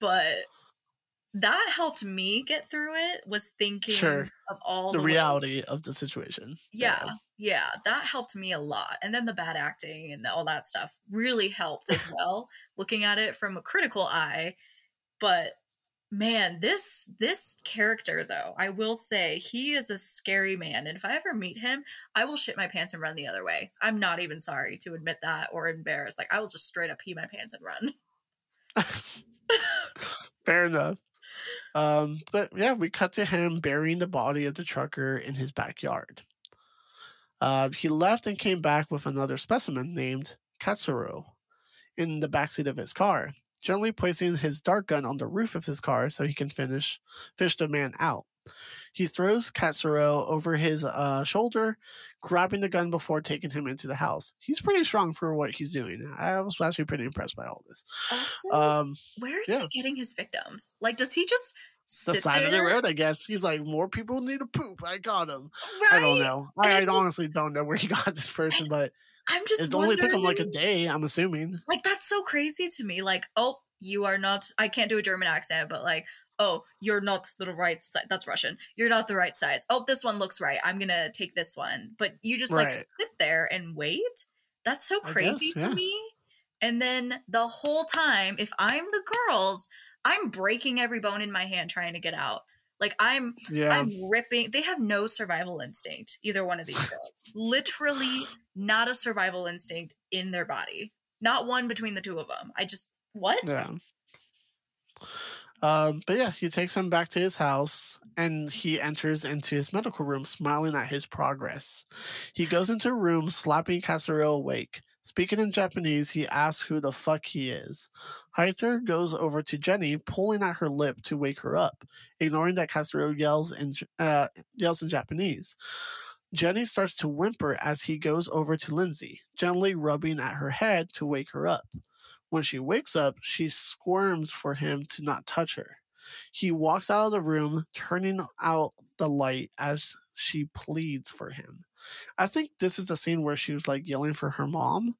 But that helped me get through it was thinking Sure. of all The little- reality of the situation. yeah, yeah, that helped me a lot. And then the bad acting and all that stuff really helped as well, looking at it from a critical eye. But man, this this character though, I will say he is a scary man. And if I ever meet him, I will shit my pants and run the other way. I'm not even sorry to admit that or embarrassed. Like I will just straight up pee my pants and run. Fair enough. Um, but yeah, we cut to him burying the body of the trucker in his backyard. Uh, he left and came back with another specimen named Katsuro in the backseat of his car, gently placing his dart gun on the roof of his car so he can finish fish the man out. He throws Katsuro over his uh, shoulder, grabbing the gun before taking him into the house. He's pretty strong for what he's doing. I was actually pretty impressed by all this. Also, Um, where is yeah. he getting his victims? Like, does he just the sit side of the road, I guess. He's like, more people need to poop. I got him. Right? I don't know. I, I just- honestly don't know where he got this person, but I'm just it only took him like a day. I'm assuming. like that's so crazy to me like oh you are not i can't do a german accent but like oh you're not the right size that's russian you're not the right size oh this one looks right i'm gonna take this one but you just like sit there and wait that's so crazy guess, to yeah. me and then the whole time if i'm the girls i'm breaking every bone in my hand trying to get out like i'm Yeah. I'm ripping. They have no survival instinct, either one of these girls. Literally, not a survival instinct in their body. Not one between the two of them. I just, what? Yeah. Um, but yeah, he takes him back to his house and he enters into his medical room smiling at his progress. He goes into a room slapping Katsuro awake. Speaking in Japanese, he asks who the fuck he is. Heiter goes over to Jenny, pulling at her lip to wake her up, ignoring that Katsuro yells in uh, yells in Japanese. Jenny starts to whimper as he goes over to Lindsay, gently rubbing at her head to wake her up. When she wakes up, she squirms for him to not touch her. He walks out of the room, turning out the light as she pleads for him. I think this is the scene where she was like yelling for her mom.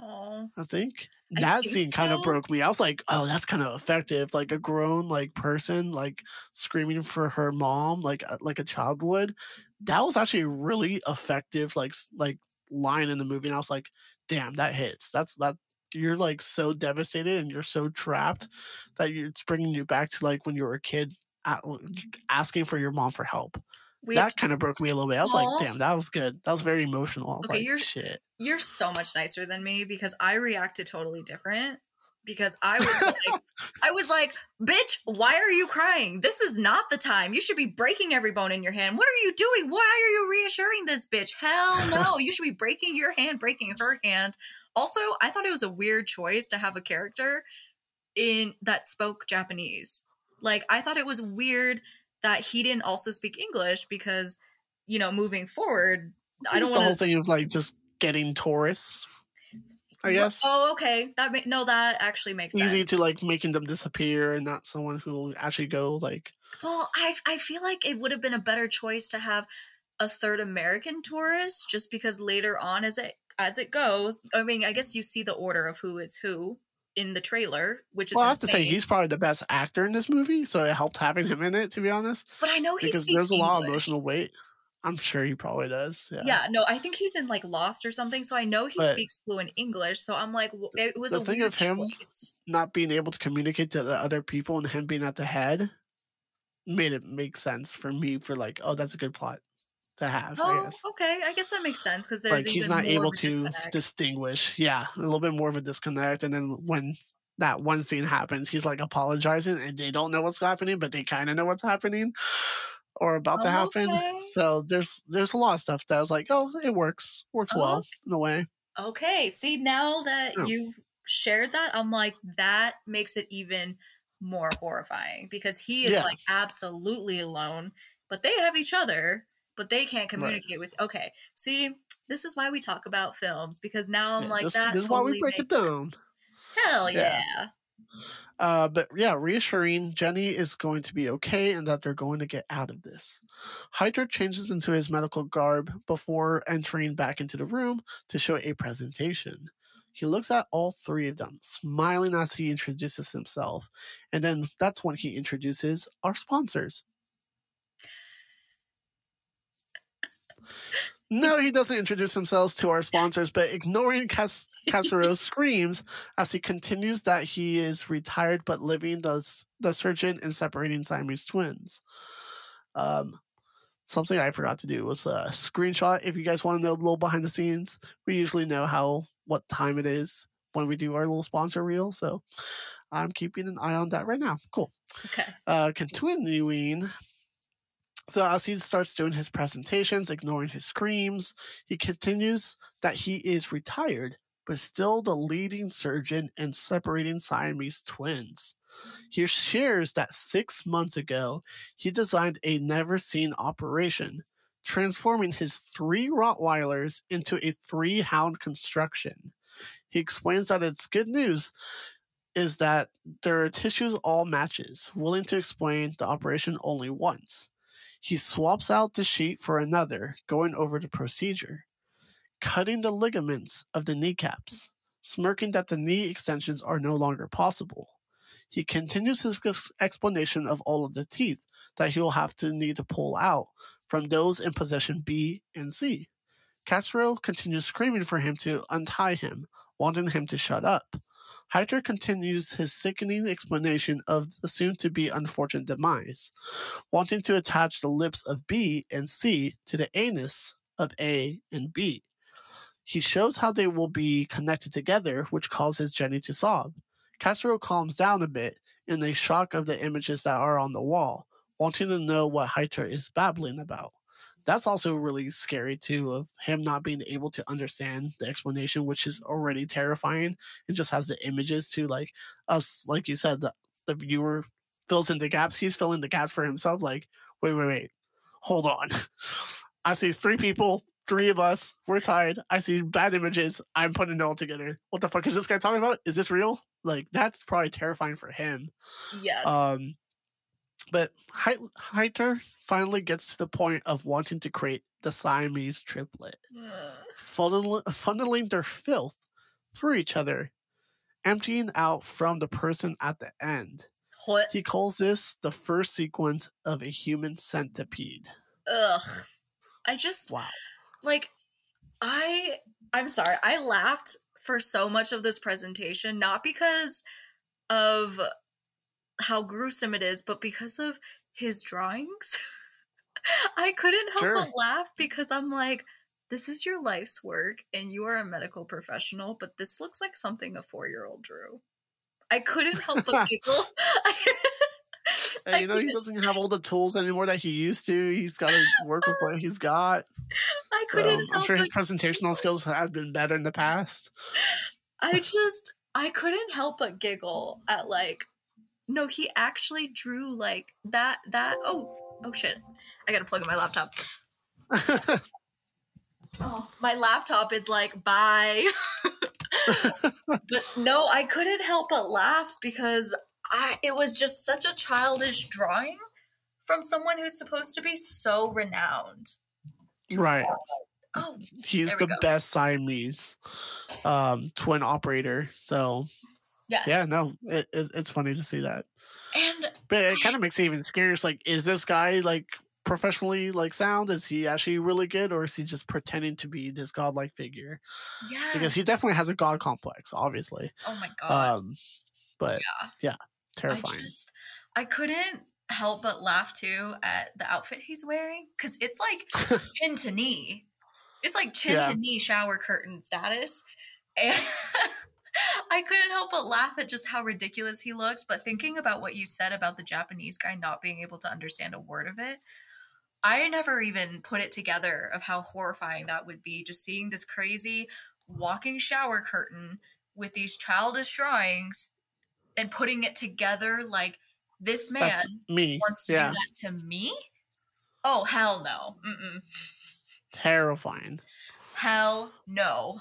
Oh, I think I that think scene kind of broke me. I was like, "Oh, that's kind of effective." Like a grown like person like screaming for her mom, like a- like a child would. That was actually a really effective like like line in the movie. And I was like, "Damn, that hits." That's that. You're like so devastated and you're so trapped that you, it's bringing you back to like when you were a kid, asking for your mom for help. We that kind of broke me a little bit. I was Aw. like, "Damn, that was good." That was very emotional. I was Okay, like, you're- "Shit." you're so much nicer than me because I reacted totally different. Because I was like, I was like, bitch, why are you crying? This is not the time. You should be breaking every bone in your hand. What are you doing? Why are you reassuring this bitch? Hell no. You should be breaking your hand, breaking her hand. Also, I thought it was a weird choice to have a character in that spoke Japanese. Like, I thought it was weird that he didn't also speak English because, you know, moving forward, I It's don't the whole thing of like just getting tourists. I guess Oh, okay. That ma- no, that actually makes sense. easy to like making them disappear and not someone who will actually go like Well, I I feel like it would have been a better choice to have a third American tourist, just because later on, as it as it goes, I mean, I guess you see the order of who is who in the trailer, which is well i have to say he's probably the best actor in this movie so it helped having him in it to be honest But I know he because there's a lot of emotional weight i'm sure he probably does yeah, Yeah. no, I think he's in like Lost or something, so I know he But- speaks fluent English. So I'm like, it was the a thing weird of him- choice. not being able to communicate to the other people and him being at the head made it make sense for me for like oh that's a good plot to have i Oh, guess okay. I guess that makes sense because there's like he's not able to disconnect. distinguish yeah a little bit more of a disconnect and then when that one scene happens he's like apologizing and they don't know what's happening but they kind of know what's happening or about to Oh, happen okay. so there's there's a lot of stuff that I was like oh it works works Oh, well in a way Okay, see now that Oh. you've shared that, I'm like that makes it even more horrifying because he is Yeah. like absolutely alone but they have each other, but they can't communicate with. Okay, see, this is why we talk about films because now I'm Yeah, like this, that. this is why we break it down. Hell Yeah. yeah. Uh, but yeah, reassuring Jenny is going to be okay and that they're going to get out of this. Heiter changes into his medical garb before entering back into the room to show a presentation. He looks at all three of them, smiling as he introduces himself, and then that's when he introduces our sponsors. No, he doesn't introduce himself to our sponsors, but ignoring Cas- Katsuro screams as he continues that he is retired but living the, the surgeon in separating Siamese twins. Um, something I forgot to do was a screenshot. If you guys want to know a little behind the scenes, we usually know how what time it is when we do our little sponsor reel. So I'm keeping an eye on that right now. Cool Okay. uh, continuing. So as he starts doing his presentations, ignoring his screams, he continues that he is retired, but still the leading surgeon in separating Siamese twins. He shares that six months ago, he designed a never seen operation, transforming his three Rottweilers into a three hound construction. He explains that it's good news is that their tissues all matches, willing to explain the operation only once. He swaps out the sheet for another, going over the procedure, cutting the ligaments of the kneecaps, smirking that the knee extensions are no longer possible. He continues his explanation of all of the teeth that he will have to need to pull out from those in position B and C. Castro continues screaming for him to untie him, wanting him to shut up. Heiter continues his sickening explanation of the soon to be unfortunate demise, wanting to attach the lips of B and C to the anus of A and B. He shows how they will be connected together, which causes Jenny to sob. Castro calms down a bit in the shock of the images that are on the wall, wanting to know what Heiter is babbling about. That's also really scary too, of him not being able to understand the explanation, which is already terrifying and just has the images to like us, like you said, the, the viewer fills in the gaps. He's filling the gaps for himself. Like, wait, wait, wait, hold on. I see three people, three of us. We're tied. I see bad images. I'm putting it all together. What the fuck is this guy talking about? Is this real? Like, that's probably terrifying for him. Yes. Um, but Hei- Heiter finally gets to the point of wanting to create the Siamese triplet funneling their filth through each other, emptying out from the person at the end. what? He calls this the first sequence of a human centipede. Ugh. I just Wow. like I I'm sorry. I laughed for so much of this presentation not because of how gruesome it is, but because of his drawings. I couldn't help Sure. but laugh because I'm like this is your life's work and you are a medical professional, but this looks like something a 4-year-old drew. I couldn't help but giggle. And you know, he doesn't have all the tools anymore that he used to. He's got to work with what he's got. I couldn't. I'm sure his presentational skills have been better in the past. I just I couldn't help but giggle at like no he actually drew like that that oh oh shit I gotta plug in my laptop oh my laptop is like bye but no I couldn't help but laugh because I it was just such a childish drawing from someone who's supposed to be so renowned right. oh He's the go. best Siamese um, twin operator. So yes yeah, no, it, it, it's funny to see that. and But it kind of makes it even scarier. It's like, is this guy like professionally like sound? Is he actually really good, or is he just pretending to be this godlike figure? yeah Because he definitely has a god complex, obviously. oh my god Um, but yeah terrifying. I just I couldn't help but laugh too at the outfit he's wearing because it's like chin to knee. It's like chin Yeah. to knee shower curtain status, and I couldn't help but laugh at just how ridiculous he looks. But thinking about what you said about the Japanese guy not being able to understand a word of it, I never even put it together of how horrifying that would be. Just seeing this crazy walking shower curtain with these childish drawings and putting it together like this man That's me. wants to yeah. do that to me Oh hell no. Mm-mm. Terrifying. Hell no.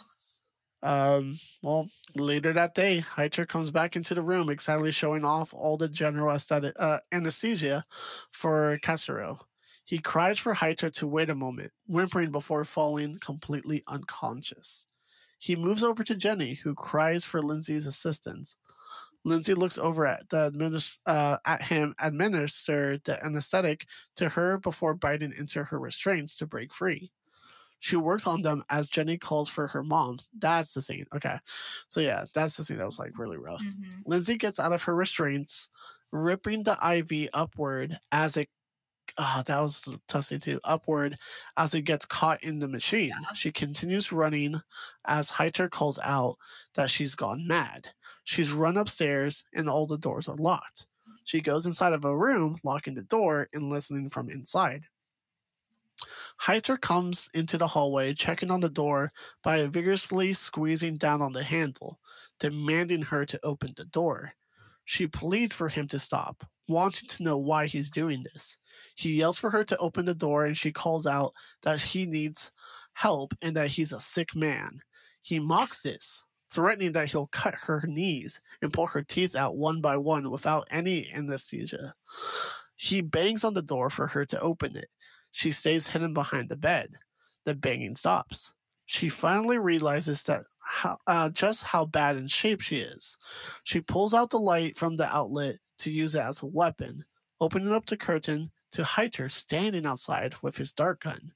Um, well, later that day, Heiter comes back into the room, excitedly showing off all the general aesthetic, uh, anesthesia for Castro. He cries for Heiter to wait a moment, whimpering before falling completely unconscious. He moves over to Jenny, who cries for Lindsay's assistance. Lindsay looks over at the administ- uh, at him administer the anesthetic to her before biting into her restraints to break free. She works on them as Jenny calls for her mom. That's the scene. Okay. So yeah, that's the scene that was like really rough. Mhm. Lindsay gets out of her restraints, ripping the IV upward as it Ah, that was tough too. Upward as it gets caught in the machine. Yeah. She continues running as Heiter calls out that she's gone mad. She's run upstairs and all the doors are locked. She goes inside of a room, locking the door and listening from inside. Heiter comes into the hallway, checking on the door by vigorously squeezing down on the handle, demanding her to open the door. She pleads for him to stop, wanting to know why he's doing this. He yells for her to open the door and she calls out that he needs help and that he's a sick man. He mocks this, threatening that he'll cut her knees and pull her teeth out one by one without any anesthesia. He bangs on the door for her to open it. She stays hidden behind the bed. The banging stops. She finally realizes that how, uh, just how bad in shape she is. She pulls out the light from the outlet to use it as a weapon, opening up the curtain to Heiter standing outside with his dart gun.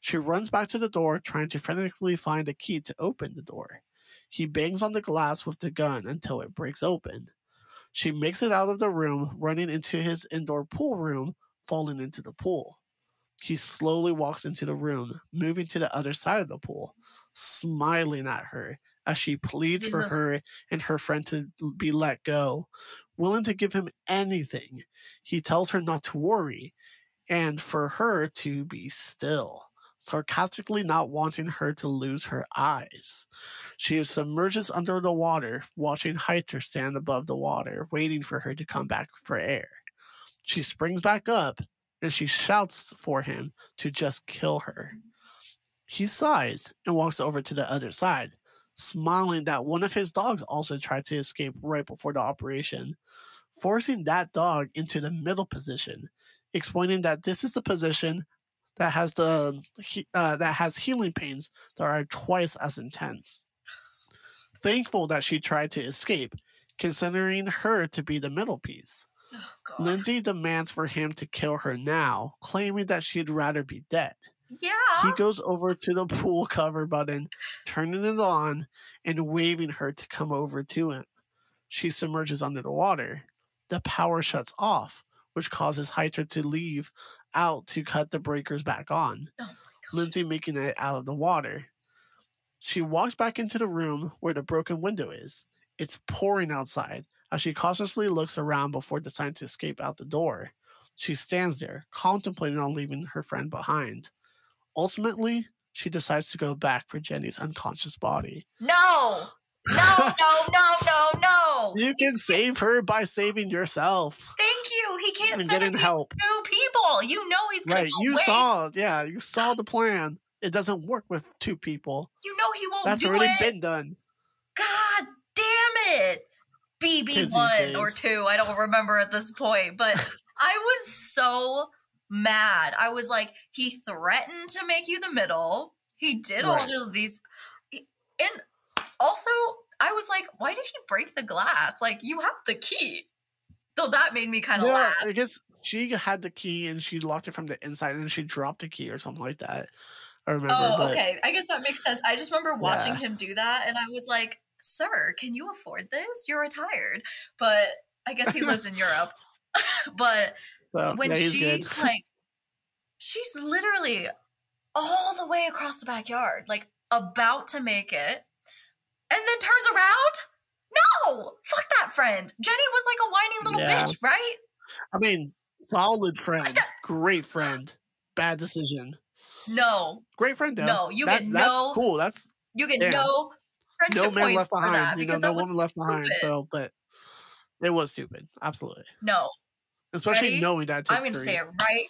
She runs back to the door, trying to frantically find a key to open the door. He bangs on the glass with the gun until it breaks open. She makes it out of the room, running into his indoor pool room, falling into the pool. He slowly walks into the room, moving to the other side of the pool, smiling at her as she pleads for her and her friend to be let go, willing to give him anything. He tells her not to worry and for her to be still, sarcastically not wanting her to lose her eyes. She submerges under the water, watching Heiter stand above the water, waiting for her to come back for air. She springs back up and she shouts for him to just kill her. He sighs and walks over to the other side, smiling that one of his dogs also tried to escape right before the operation, forcing that dog into the middle position, explaining that this is the position that has the he- uh, that has healing pains that are twice as intense. Thankful that she tried to escape, considering her to be the middle piece. Oh. Lindsay demands for him to kill her now, claiming that she'd rather be dead. yeah. He goes over to the pool cover button, turning it on, and waving her to come over to him. She submerges under the water. The power shuts off, which causes Heiter to leave out to cut the breakers back on. Oh my God. Lindsay making it out of the water. She walks back into the room where the broken window is. It's pouring outside as she cautiously looks around before deciding to escape out the door. She stands there, contemplating on leaving her friend behind. Ultimately, she decides to go back for Jenny's unconscious body. No. No, no, no, no, no. You can save her by saving yourself Thank you. He can't and send help. two people. You know he's gonna Right, go you away. saw, yeah, you saw the plan. It doesn't work with two people. You know he won't That's already it. been done. God damn it. BB one or two. I don't remember at this point, but I was so mad. I was like, he threatened to make you the middle. He did Right. all of these. And also, I was like, why did he break the glass? Like, you have the key. So that made me kind of Yeah, laugh. I guess she had the key and she locked it from the inside and she dropped the key or something like that. I remember. Oh, but okay. I guess that makes sense. I just remember watching Yeah. him do that, and I was like, "Sir, can you afford this? You're retired." But I guess he lives in Europe. but so, when yeah, she's good. like, she's literally all the way across the backyard, like about to make it, and then turns around. No, fuck that friend. Jenny was like a whiny little Yeah. bitch, right? I mean, solid friend, great friend. Bad decision. No, Great friend though. No, you That- get that's no cool. That's you get Damn. no no man left behind. You know, no woman left behind. So, but it was stupid. Absolutely, No, especially Ready? knowing that. I'm going to say it right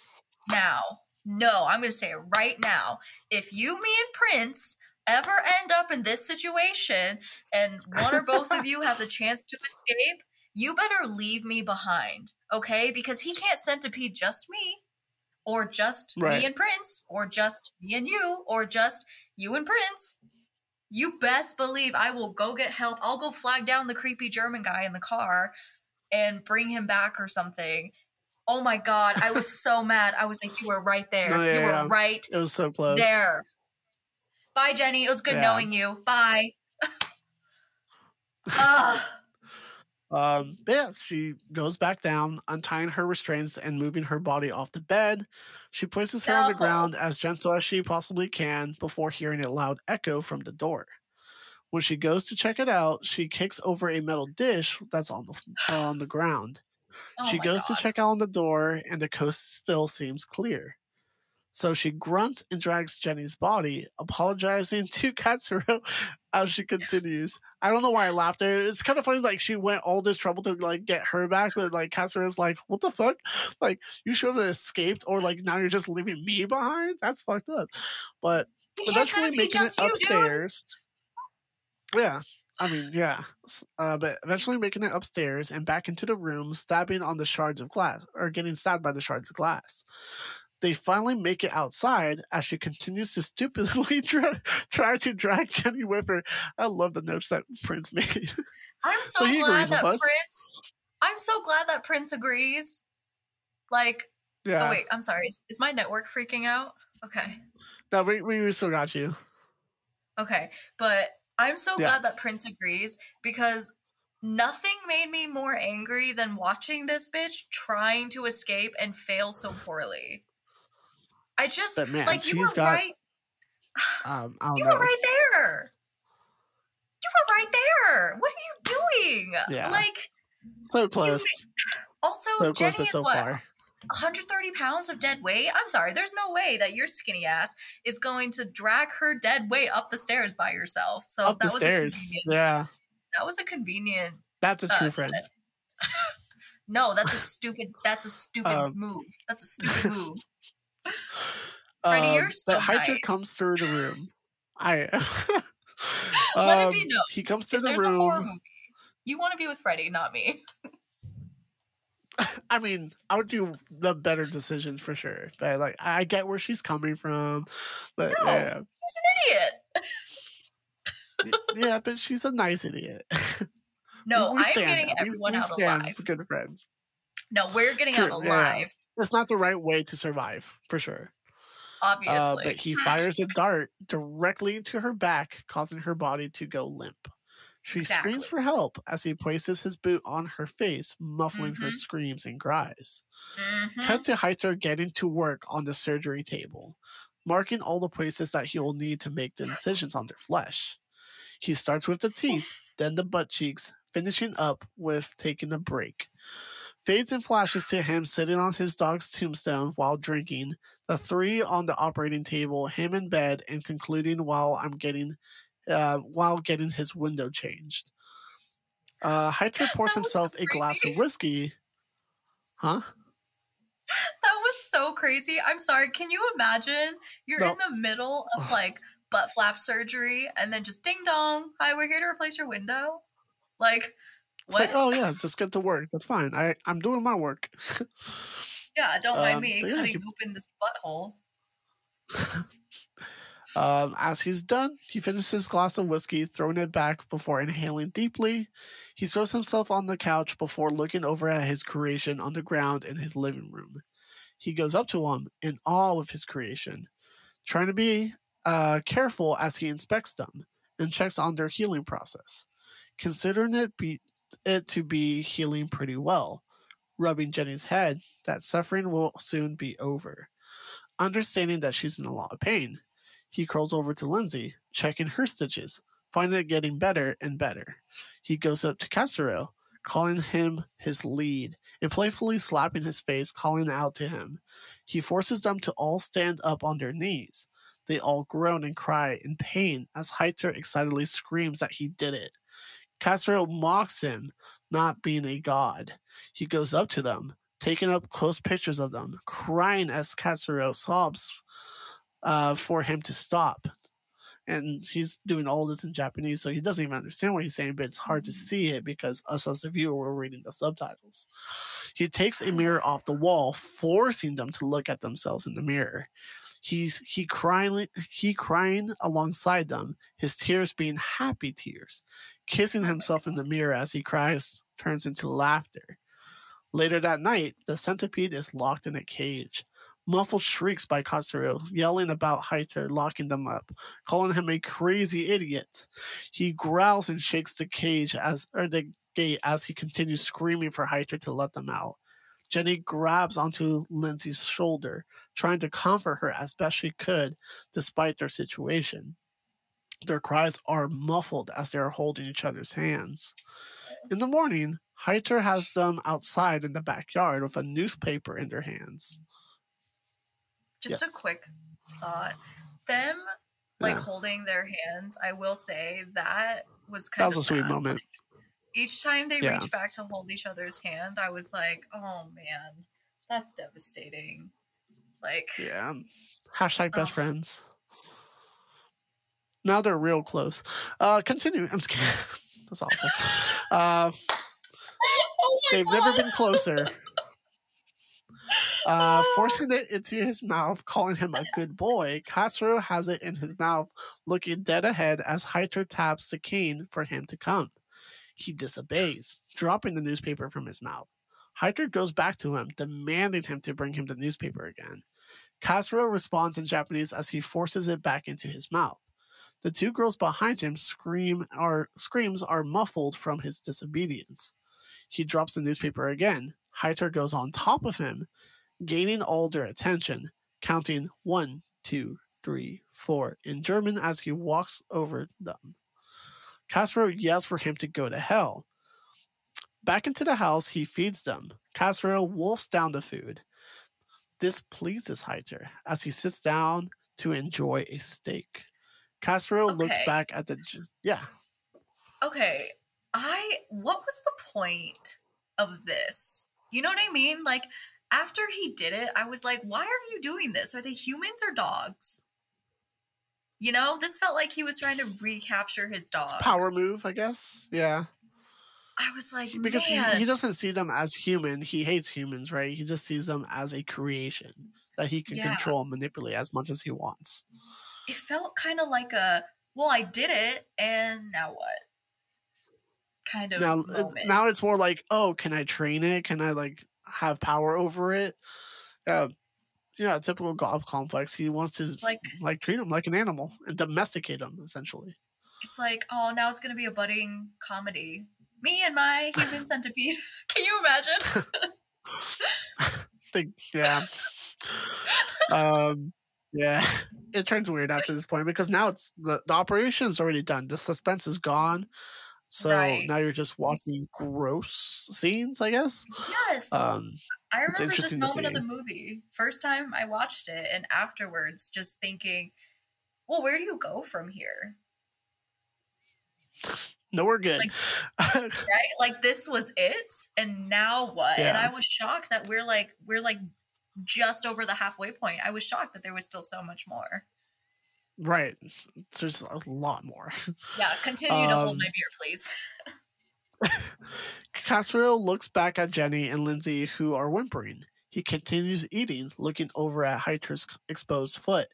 now. no, I'm going to say it right now. If you, me, and Prince ever end up in this situation and one or both of you have the chance to escape, you better leave me behind, okay? Because he can't centipede just me, or just Right. me and Prince, or just me and you, or just you and Prince. You best believe I will go get help. I'll go flag down the creepy German guy in the car and bring him back or something. Oh my god, I was so mad. I was like, you were right there. No, yeah, you were yeah. right It was so close. there. Bye, Jenny. It was good Yeah. knowing you. Bye. Ugh. Um, yeah, she goes back down, untying her restraints and moving her body off the bed. She places her on the ground as gentle as she possibly can before hearing a loud echo from the door. When she goes to check it out, she kicks over a metal dish that's on the on the ground. Oh she goes God. to check out on the door, and the coast still seems clear. So she grunts and drags Jenny's body, apologizing to Katsuro as she continues. I don't know why I laughed there. It's kind of funny, like she went all this trouble to like get her back, but like Katsuro's like, "What the fuck? Like you should have escaped, or like now you're just leaving me behind? That's fucked up." But can't eventually centipede making it you, upstairs. Yeah, I mean, yeah. Uh, but eventually making it upstairs and back into the room, stabbing on the shards of glass, or getting stabbed by the shards of glass. They finally make it outside as she continues to stupidly try, try to drag Jenny with her. I love the notes that Prince made. I'm so, So glad that. Prince. I'm so glad that Prince agrees. Like, oh, yeah. oh wait, I'm sorry. Is, is my network freaking out? Okay, No, we, we still got you. okay, but I'm so Yeah. glad that Prince agrees because nothing made me more angry than watching this bitch trying to escape and fail so poorly. I just But man, like you were got- right. Um, I don't You know. were right there. You were right there. What are you doing? Yeah. Like, So close. also, So close, Jenny but is so what, far. 130 pounds of dead weight? I'm sorry, there's no way that your skinny ass is going to drag her dead weight up the stairs by yourself. So Up that the was stairs. Yeah. that was a convenient. That's a uh, true friend. No, that's a stupid. That's a stupid Um, move. That's a stupid move. Freddie, you're Um, so but Heiter nice. comes through the room. I Let it um, be known, He comes through If the there's a horror room. movie, you want to be with Freddie, not me. I mean, I would do the better decisions for sure. But like, I get where she's coming from. But No. yeah, He's an idiot. yeah, but she's a nice idiot. No, I'm getting that. everyone we, we out alive. Good friends. No, we're getting out True, yeah. alive. It's not the right way to survive for sure. Uh, Obviously. but he fires a dart directly into her back, causing her body to go limp. She screams for help as he places his boot on her face, muffling her Mhm. screams and cries. Mhm. Cut to Heiter getting to work on the surgery table, marking all the places that he will need to make the incisions on their flesh. He starts with the teeth, then the butt cheeks, finishing up with taking a break. Fades and flashes to him sitting on his dog's tombstone while drinking, the three on the operating table, him in bed, and concluding while I'm getting uh, while getting his window changed. Uh, Heiter pours himself a glass of whiskey. Huh? That was so crazy. I'm sorry. Can you imagine? You're No. in the middle of like butt flap surgery and then just ding dong. Hi, we're here to replace your window. Like, what? like, oh yeah, just get to work. That's fine. I I'm doing my work. yeah, don't mind um, me yeah, cutting he- open this butthole. Um, as he's done, he finishes his glass of whiskey, throwing it back before inhaling deeply. He throws himself on the couch before looking over at his creation on the ground in his living room. He goes up to him in awe of his creation, trying to be uh, careful as he inspects them and checks on their healing process, considering it be it to be healing pretty well. Rubbing Jenny's head that suffering will soon be over. Understanding that she's in a lot of pain, he crawls over to Lindsay, checking her stitches, finding it getting better and better. He goes up to Katsuro, calling him his lead, and playfully slapping his face, calling out to him. He forces them to all stand up on their knees. They all groan and cry in pain as Heiter excitedly screams that he did it. Katsuro mocks him, not being a god. He goes up to them, taking up close pictures of them, crying as Katsuro sobs uh, for him to stop. And he's doing all this in Japanese, so he doesn't even understand what he's saying, but it's hard to see it because us as the viewer were reading the subtitles. He takes a mirror off the wall, forcing them to look at themselves in the mirror. He's he crying he crying alongside them, his tears being happy tears. Kissing himself in the mirror as he cries turns into laughter. Later that night, the centipede is locked in a cage. Muffled shrieks by Katsuro, yelling about Heiter locking them up, calling him a crazy idiot. He growls and shakes the cage as or the gate as he continues screaming for Heiter to let them out. Jenny grabs onto Lindsay's shoulder, trying to comfort her as best she could, despite their situation. Their cries are muffled as they are holding each other's hands. In the morning, Heiter has them outside in the backyard with a newspaper in their hands. Just Yes. a quick thought. Them like Yeah. holding their hands, I will say that was That kind was of a sweet sad. moment. Each time they Yeah. reach back to hold each other's hand, I was like, "Oh man, that's devastating." Like, Yeah. Hashtag best Ugh. friends. Now they're real close. Uh, continue. I'm just kidding. That's awful. Uh, oh they've God. never been closer. Uh, forcing it into his mouth, calling him a good boy, Katsuro has it in his mouth, looking dead ahead as Heiter taps the cane for him to come. He disobeys, dropping the newspaper from his mouth. Heiter goes back to him, demanding him to bring him the newspaper again. Katsuro responds in Japanese as he forces it back into his mouth. The two girls behind him scream are screams are muffled from his disobedience. He drops the newspaper again. Heiter goes on top of him, gaining all their attention, counting one, two, three, four in German as he walks over them. Katsuro yells for him to go to hell. Back into the house, he feeds them. Katsuro wolfs down the food. This pleases Heiter as he sits down to enjoy a steak. Katsuro looks back at the. Yeah. okay, I what was the point of this? You know what I mean? Like after he did it, I was like, "Why are you doing this? Are they humans or dogs?" You know, this felt like he was trying to recapture his dog. Power move, I guess. Yeah. I was like, because he, he doesn't see them as human. He hates humans, right? He just sees them as a creation that he can Yeah. control and manipulate as much as he wants. it felt kind of like a well i did it and now what kind of Now, moment. now it's more like, oh, can I train it? Can I like have power over it? Uh, yeah, typical god complex. He wants to like Like- treat him like an animal and domesticate him, essentially. it's like oh now it's gonna be a budding comedy me and my human centipede can you imagine Think, yeah. um, yeah. It turns weird after this point because now it's the, the operation is already done. The suspense is gone. So Right. now you're just watching gross scenes, I guess. yes Um, i remember this moment of the movie first time i watched it and afterwards just thinking well where do you go from here? No, we're good. right? Like this was it and now what? And i was shocked that we're like we're like just over the halfway point. I was shocked that there was still so much more. Right. There's a lot more. yeah continue to hold Um, my beer please Katsuro looks back at Jenny and Lindsay, who are whimpering. He continues eating, looking over at Heiter's exposed foot.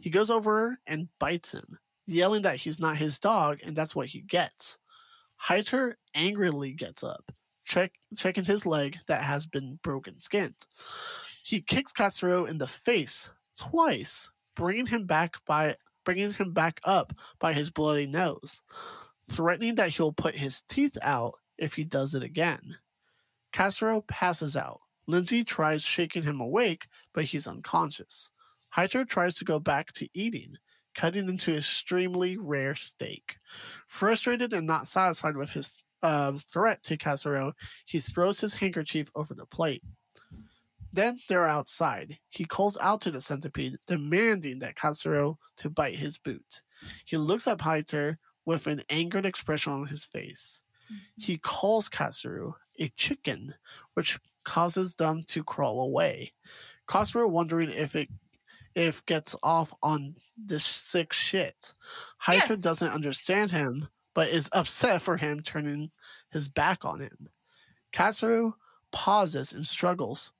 He goes over and bites him, yelling that he's not his dog and that's what he gets. Heiter angrily gets up, check, checking his leg that has been broken skinned. He kicks Katsuro in the face twice, bringing him back by bringing him back up by his bloody nose threatening that he'll put his teeth out if he does it again. Katsuro passes out. Lindsay tries shaking him awake, but he's unconscious. Heiter tries to go back to eating, cutting into extremely rare steak. Frustrated and not satisfied with his uh, threat to Katsuro, he throws his handkerchief over the plate. Then they're outside. He calls out to the centipede, demanding that Katsuro to bite his boot. He looks at Heiter with an angered expression on his face. Mm-hmm. He calls Katsuro a chicken, which causes them to crawl away. Cosmo wondering if it if gets off on this sick shit. Heiter Yes. doesn't understand him, but is upset for him turning his back on him. Katsuro pauses and struggles,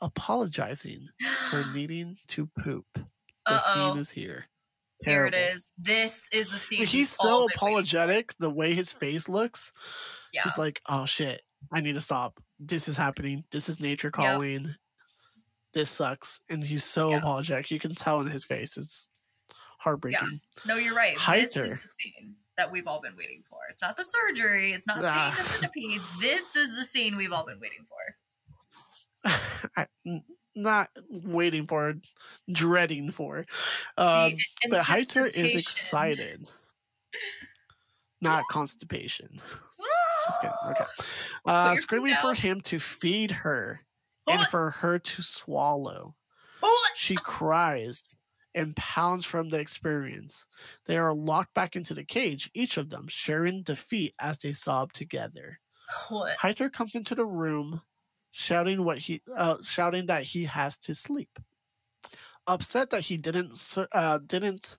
apologizing for needing to poop. The Uh-oh. scene is here. Here it is. This is the scene. He's so all been waiting- apologetic. The way his face looks, Yeah. He's like, oh shit, I need to stop. This is happening. This is nature calling. This sucks. And he's so Yeah. apologetic. You can tell in his face. It's heartbreaking. No, you're right. This is the scene that we've all been waiting for. It's not the surgery. It's not Ah. seeing the centipede. This is the scene we've all been waiting for. I, n- not waiting for, dreading for. Um, but Heiter is excited. Not constipation. Just kidding. Okay. Uh, screaming for him to feed her and for her to swallow. Oh, She cries and pounds from the experience. They are locked back into the cage, each of them sharing defeat as they sob together. what? Heiter comes into the room, shouting what he uh, shouting that he has to sleep. Upset that he didn't uh, didn't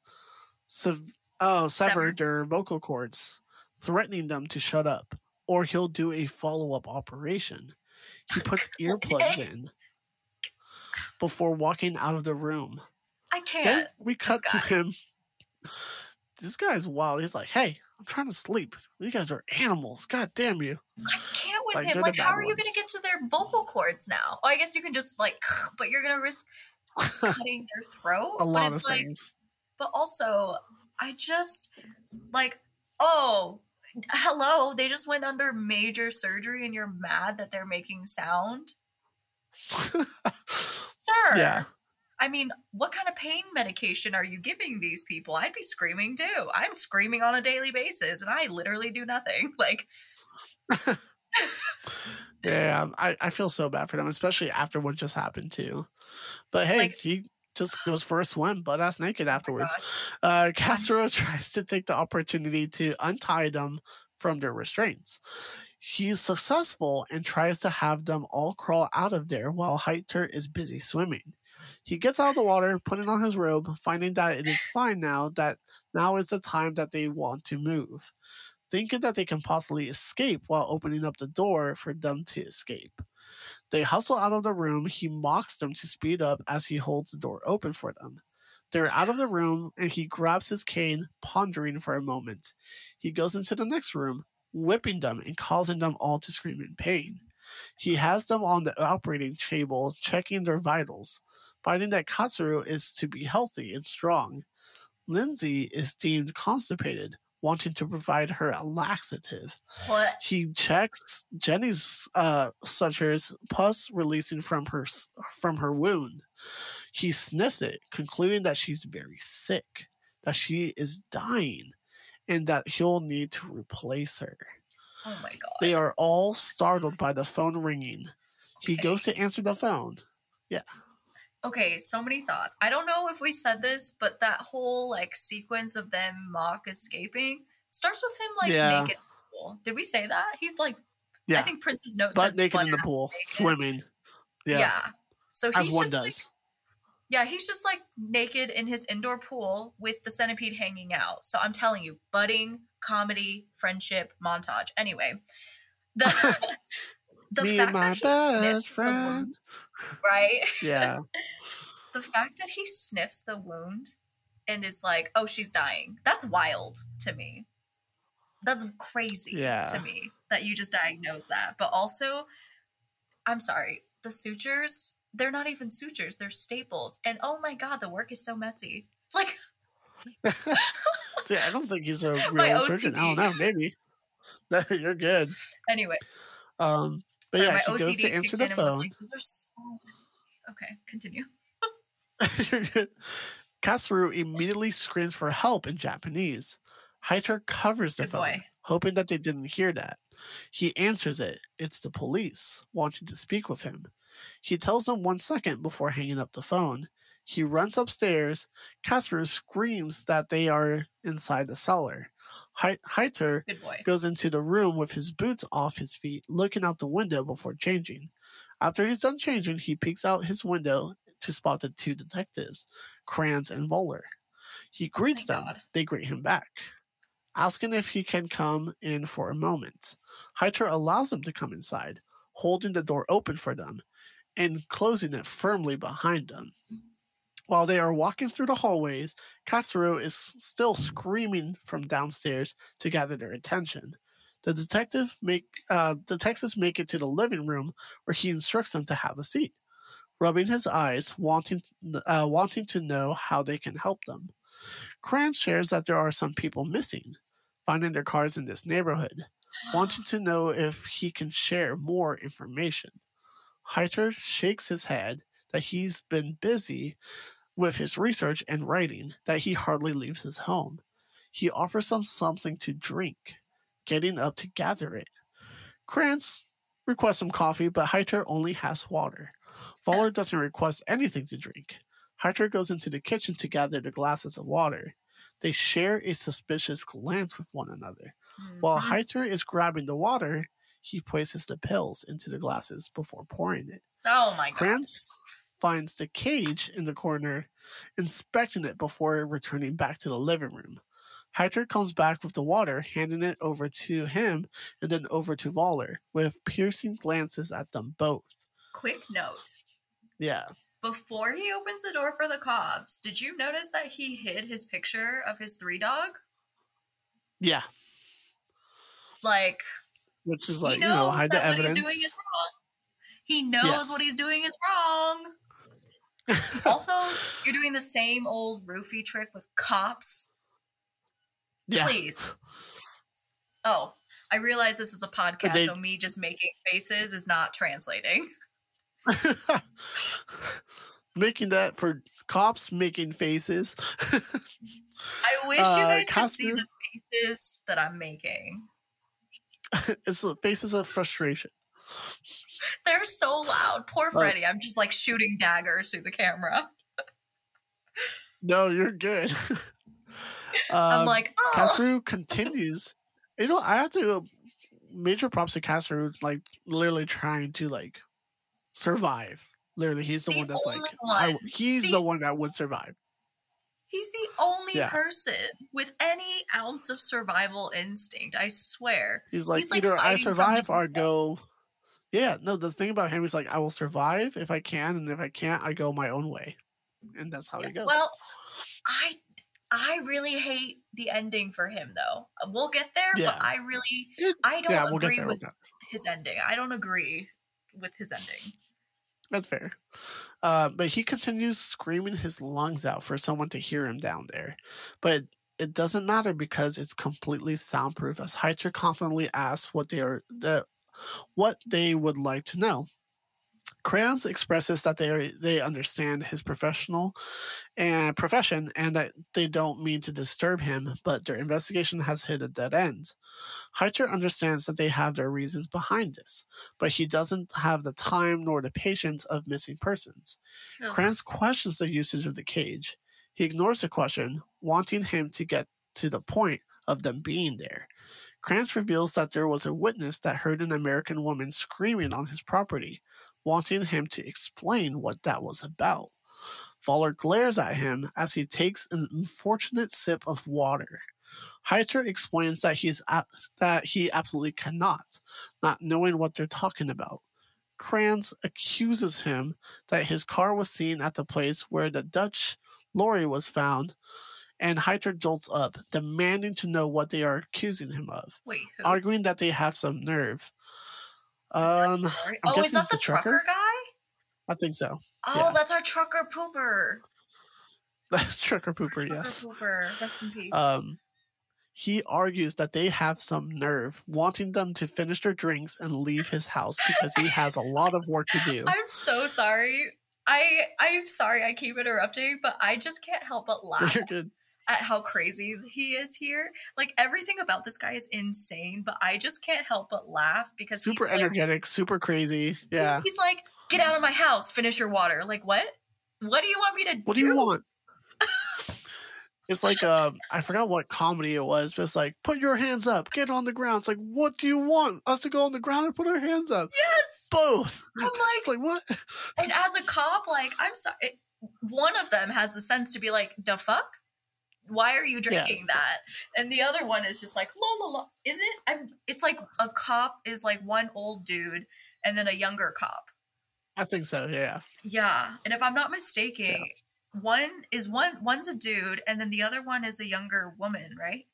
sev- oh, sever their vocal cords, threatening them to shut up, or he'll do a follow up operation. He puts earplugs Okay. in before walking out of the room. I can't. we cut to him. This guy's wild. He's like, "Hey, I'm trying to sleep. You guys are animals. God damn you!" With him. Like, how are you going to get to their vocal cords now? Oh, I guess you can just like, but you're going to risk just cutting their throat. A lot but of it's like, things. but also, I just like, oh, hello, they just went under major surgery, and you're mad that they're making sound, sir. yeah, I mean, what kind of pain medication are you giving these people? I'd be screaming too. I'm screaming on a daily basis, and I literally do nothing. Like, yeah. I, I feel so bad for them, especially after what just happened too. But hey, Like- he just goes for a swim, butt ass naked oh afterwards. gosh. Uh, Katsuro tries to take the opportunity to untie them from their restraints. He's successful and tries to have them all crawl out of there while Heiter is busy swimming. He gets out of the water, putting on his robe, finding that it is fine now, that now is the time that they want to move. Thinking that they can possibly escape while opening up the door for them to escape. They hustle out of the room. He mocks them to speed up as he holds the door open for them. They're out of the room and he grabs his cane, pondering for a moment. He goes into the next room, whipping them and causing them all to scream in pain. He has them on the operating table, checking their vitals, finding that Katsuro is to be healthy and strong. Lindsay is deemed constipated, wanting to provide her a laxative. What? He checks Jenny's uh, sutures, pus releasing from her from her wound. He sniffs it, concluding that she's very sick, that she is dying, and that he'll need to replace her. Oh my god. They are all startled by the phone ringing. He Okay. goes to answer the phone. Okay, so many thoughts. I don't know if we said this, but that whole like sequence of them mock escaping starts with him like Yeah. naked. in the pool. Did we say that? He's like, Yeah, I think Prince's note butt says naked in the pool, naked. swimming. Yeah. Yeah, So as he's one just does. like, yeah, he's just like naked in his indoor pool with the centipede hanging out. So I'm telling you, budding comedy, friendship, montage. Anyway, the the fact that he best sniffs the friend. Right? yeah, the fact that he sniffs the wound and is like, "Oh, she's dying." That's wild to me. That's crazy Yeah. to me that you just diagnose that. But also, I'm sorry, the sutures, they're not even sutures, they're staples. And oh my god, the work is so messy. Like, See, I don't think he's a real surgeon. I don't know. Maybe you're good. anyway, Um, but yeah, my OCD to answer kicked the in and was phone. like, those are so messy. Okay, continue. Katsuro immediately screams for help in Japanese. Heiter covers the Good phone, boy. hoping that they didn't hear that. He answers it. It's the police, wanting to speak with him. He tells them one second before hanging up the phone. He runs upstairs. Katsuro screams that they are inside the cellar. Heiter goes into the room with his boots off his feet, looking out the window before changing. After he's done changing, he peeks out his window to spot the two detectives, Kranz and Voller. He greets my them. God. They greet him back, asking if he can come in for a moment. Heiter allows them to come inside, holding the door open for them and closing it firmly behind them. While they are walking through the hallways, Katsuro is still screaming from downstairs to gather their attention. The detective make uh, detectives make it to the living room where he instructs them to have a seat, rubbing his eyes, wanting uh, wanting to know how they can help them. Kranz shares that there are some people missing, finding their cars in this neighborhood, wanting to know if he can share more information. Heiter shakes his head that he's been busy with his research and writing, that he hardly leaves his home. He offers them something to drink, getting up to gather it. Kranz requests some coffee, but Heiter only has water. Voller doesn't request anything to drink. Heiter goes into the kitchen to gather the glasses of water. They share a suspicious glance with one another. While Mhm. Heiter is grabbing the water, he places the pills into the glasses before pouring it. oh my god. Kranz finds the cage in the corner, inspecting it before returning back to the living room. Heiter comes back with the water, handing it over to him and then over to Voller, with piercing glances at them both. Quick note. Yeah. Before he opens the door for the cops, did you notice that he hid his picture of his three dog? Yeah. Like, Which is he like, knows you know, hide the evidence. he's doing is wrong. He knows Yes. what he's doing is wrong. Also, you're doing the same old roofie trick with cops. yeah. Please. Oh, I realize this is a podcast, they- so me just making faces is not translating. making that for cops making faces. I wish you Uh, guys could see the faces that I'm making. it's the faces of frustration. They're so loud. Poor. Freddy. I'm just like shooting daggers through the camera. No, you're good. I'm Um, like, Ugh! Continues. You know, I have to uh, major props to Katsuro, like literally trying to like survive. Literally, he's the, The one that's like, only I, he's The- the one that would survive. He's the only Yeah. person with any ounce of survival instinct. I swear. He's like, He's, like, either I survive or go. Yeah, no, the thing about him is like, I will survive if I can, and if I can't, I go my own way, and that's how Yeah. it goes. Well, I I really hate the ending for him though. We'll get there, Yeah. but I really It- I don't yeah, we'll agree there. with that. his ending. I don't agree with his ending. That's fair. Uh, but he continues screaming his lungs out for someone to hear him down there. But it doesn't matter because it's completely soundproof as Heiter confidently asks what they are the what they would like to know. Kranz expresses that they are, they understand his professional and profession and that they don't mean to disturb him, but their investigation has hit a dead end. Heiter understands that they have their reasons behind this, but he doesn't have the time nor the patience of missing persons. Ugh. Kranz questions the usage of the cage. He ignores the question, wanting him to get to the point of them being there. Kranz reveals that there was a witness that heard an American woman screaming on his property, wanting him to explain what that was about. Voller glares at him as he takes an unfortunate sip of water. Heiter explains that he's that he absolutely cannot, not knowing what they're talking about. Kranz accuses him that his car was seen at the place where the Dutch lorry was found, and Heiter jolts up, demanding to know what they are accusing him of, Wait, who? arguing that they have some nerve. Um, oh, is that the the trucker? trucker guy? I think so. Oh, Yeah. that's our trucker pooper. Trucker pooper, yes. trucker yes. pooper. Rest in peace. Um, he argues that they have some nerve, wanting them to finish their drinks and leave his house because he has a lot of work to do. I'm so sorry. I I'm sorry I keep interrupting, but I just can't help but laugh You're good. At how crazy he is here. Like everything about this guy is insane, but I just can't help but laugh because Super he's like, energetic, super crazy. Yeah. he's, like, get out of my house, finish your water. Like what? What do you want me to What do you want? it's like um I forgot what comedy it was, but it's like put your hands up, get on the ground. It's like what do you want us to go on the ground and put our hands up? Yes. Both. I'm It's like, like what? and as a cop, like, I'm sorry. it- One of them has the sense to be like, the fuck? Why are you drinking Yes. that? And the other one is just like, la la la. Is it? I'm, it's like a cop is like one old dude and then a younger cop. I think so. Yeah. Yeah. And if I'm not mistaken, one is one one's a dude and then the other one is a younger woman, right?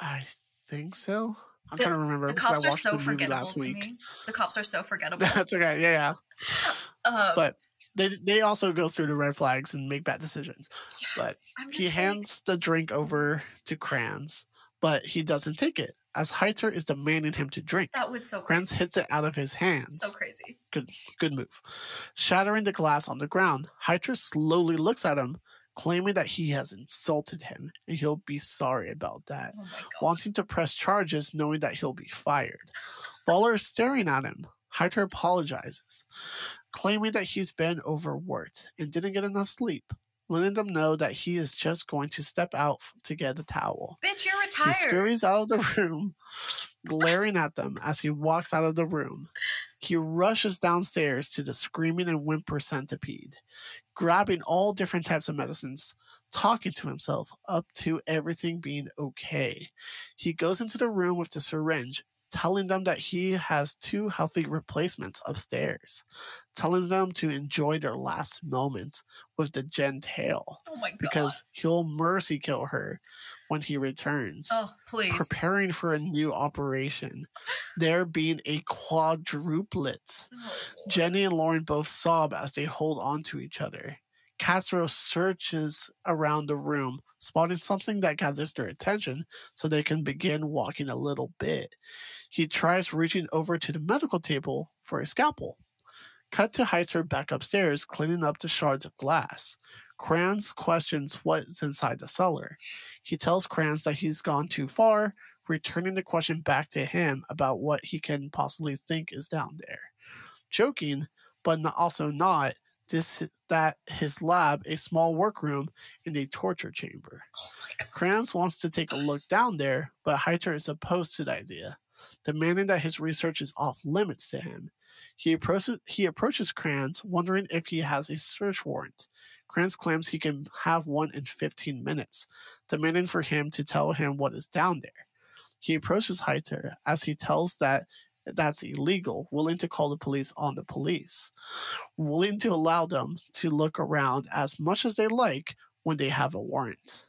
I think so. I'm The- trying to remember. The cops are so the forgettable to week. me. The cops are so forgettable. That's okay. Yeah, yeah. Um, But they they also go through the red flags and make bad decisions. but yes, I'm He like- hands the drink over to Kranz, but he doesn't take it as Heiter is demanding him to drink. that was so crazy. Kranz hits it out of his hands. So crazy. Good good move. Shattering the glass on the ground, Heiter slowly looks at him, claiming that he has insulted him and he'll be sorry about that. Oh. Wanting to press charges, knowing that he'll be fired. Voller is staring at him. Heiter apologizes, claiming that he's been overworked and didn't get enough sleep, letting them know that he is just going to step out to get a towel. Bitch, you're He scurries out of the room, glaring at them as he walks out of the room. He rushes downstairs to the screaming and whimper centipede, grabbing all different types of medicines, talking to himself up to everything being okay. He goes into the room with the syringe, telling them that he has two healthy replacements upstairs, telling them to enjoy their last moments with the gentail oh my god. because he'll mercy kill her when he returns oh, please. preparing for a new operation. There being a quadruplet. Oh, Jenny and Lauren both sob as they hold on to each other. Katsuro searches around the room, spotting something that gathers their attention so they can begin walking a little bit. He tries reaching over to the medical table for a scalpel. Cut to Heiter back upstairs, cleaning up the shards of glass. Kranz questions what's inside the cellar. He tells Kranz that he's gone too far, returning the question back to him about what he can possibly think is down there. Joking, but not, also not, this that his lab, a small workroom, and a torture chamber. Oh. Kranz wants to take a look down there, but Heiter is opposed to the idea, demanding that his research is off limits to him. He approaches, he approaches Kranz, wondering if he has a search warrant. Kranz claims he can have one in 15 minutes, demanding for him to tell him what is down there. He approaches Heiter as he tells that that's illegal, willing to call the police on the police, willing to allow them to look around as much as they like when they have a warrant.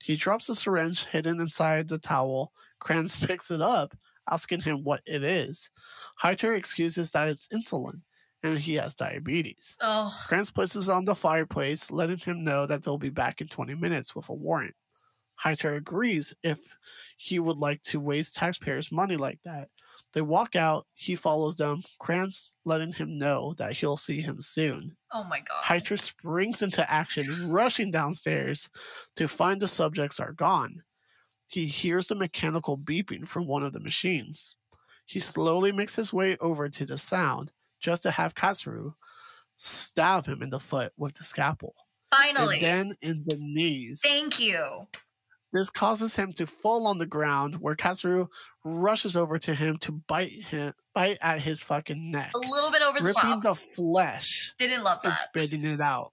He drops the syringe hidden inside the towel. Kranz picks it up, asking him what it is. Heiter excuses that it's insulin and he has diabetes. Oh, Kranz places on the fireplace, letting him know that they'll be back in 20 minutes with a warrant. Heiter agrees if he would like to waste taxpayers' money like that. They walk out, he follows them, Kranz letting him know that he'll see him soon. oh my god. Heiter springs into action, rushing downstairs to find the subjects are gone. He hears the mechanical beeping from one of the machines. He slowly makes his way over to the sound, just to have Katsuro stab him in the foot with the scalpel, Finally. and then in the knees. Thank you. This causes him to fall on the ground, where Katsuro rushes over to him to bite him, bite at his fucking neck, A little bit over the ripping top. the flesh Didn't love and that. spitting it out.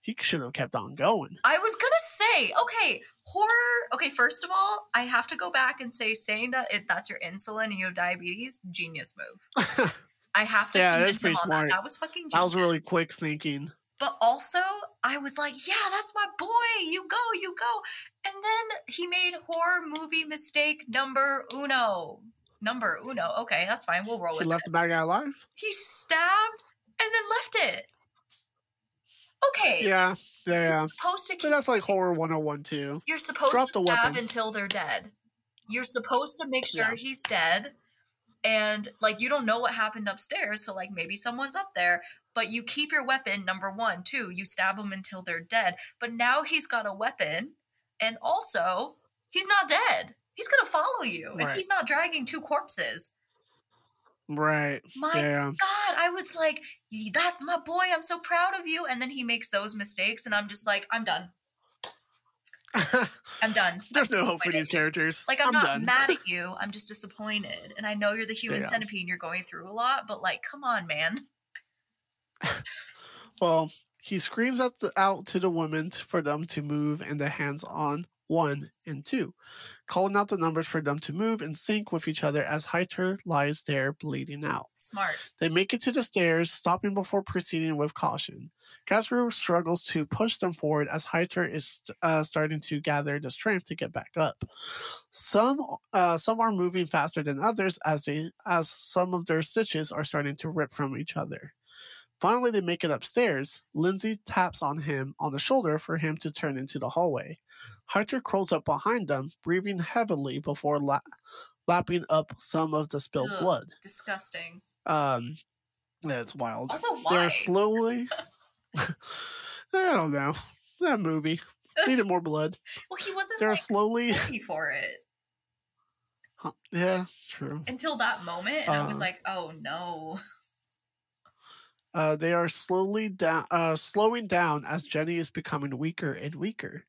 He should have kept on going. I was gonna say, okay, horror. Okay, first of all, I have to go back and say, saying that it, that's your insulin and you have diabetes, genius move. I have to Yeah, that's pretty smart. that. That was fucking. Genius. that was really quick thinking. But also, I was like, yeah, that's my boy. You go, you go. And then he made horror movie mistake number uno. Number uno. Okay, that's fine. We'll roll with it. He with left it. the bad guy alive. He stabbed and then left it. Okay. Yeah, yeah, yeah. Supposed to So keep, that's like horror 101 too. you're supposed drop to stab weapon. until they're dead. You're supposed to make sure Yeah. he's dead. And like you don't know what happened upstairs, so like maybe someone's up there, but you keep your weapon number one, two, you stab them until they're dead. But now he's got a weapon, and also he's not dead. He's gonna follow you, and he's not dragging two corpses. Right. My yeah. God, I was like, that's my boy. I'm so proud of you. And then he makes those mistakes, and I'm just like, I'm done. I'm done. There's I'm no hope for these characters. Like I'm, not done. mad at you. I'm just disappointed. And I know you're the human Yeah. centipede and you're going through a lot, but like, come on, man. Well, he screams at the, out to the women for them to move and the hands on one and two, calling out the numbers for them to move in sync with each other as Heiter lies there bleeding out. Smart. They make it to the stairs, stopping before proceeding with caution. Casper struggles to push them forward as Heiter is uh, starting to gather the strength to get back up. Some uh, some are moving faster than others as they as some of their stitches are starting to rip from each other. Finally, they make it upstairs. Lindsay taps on him on the shoulder for him to turn into the hallway. Hunter crawls up behind them, breathing heavily before la- lapping up some of the spilled Ugh. blood. Disgusting. Um, yeah, it's wild. Also, why? They're slowly. I don't know. That movie needed more blood. well, he wasn't They're like slowly. for it Huh, Yeah, true. until that moment, and I was Uh. like, oh no. Uh, they are slowly down, uh, slowing down as Jenny is becoming weaker and weaker.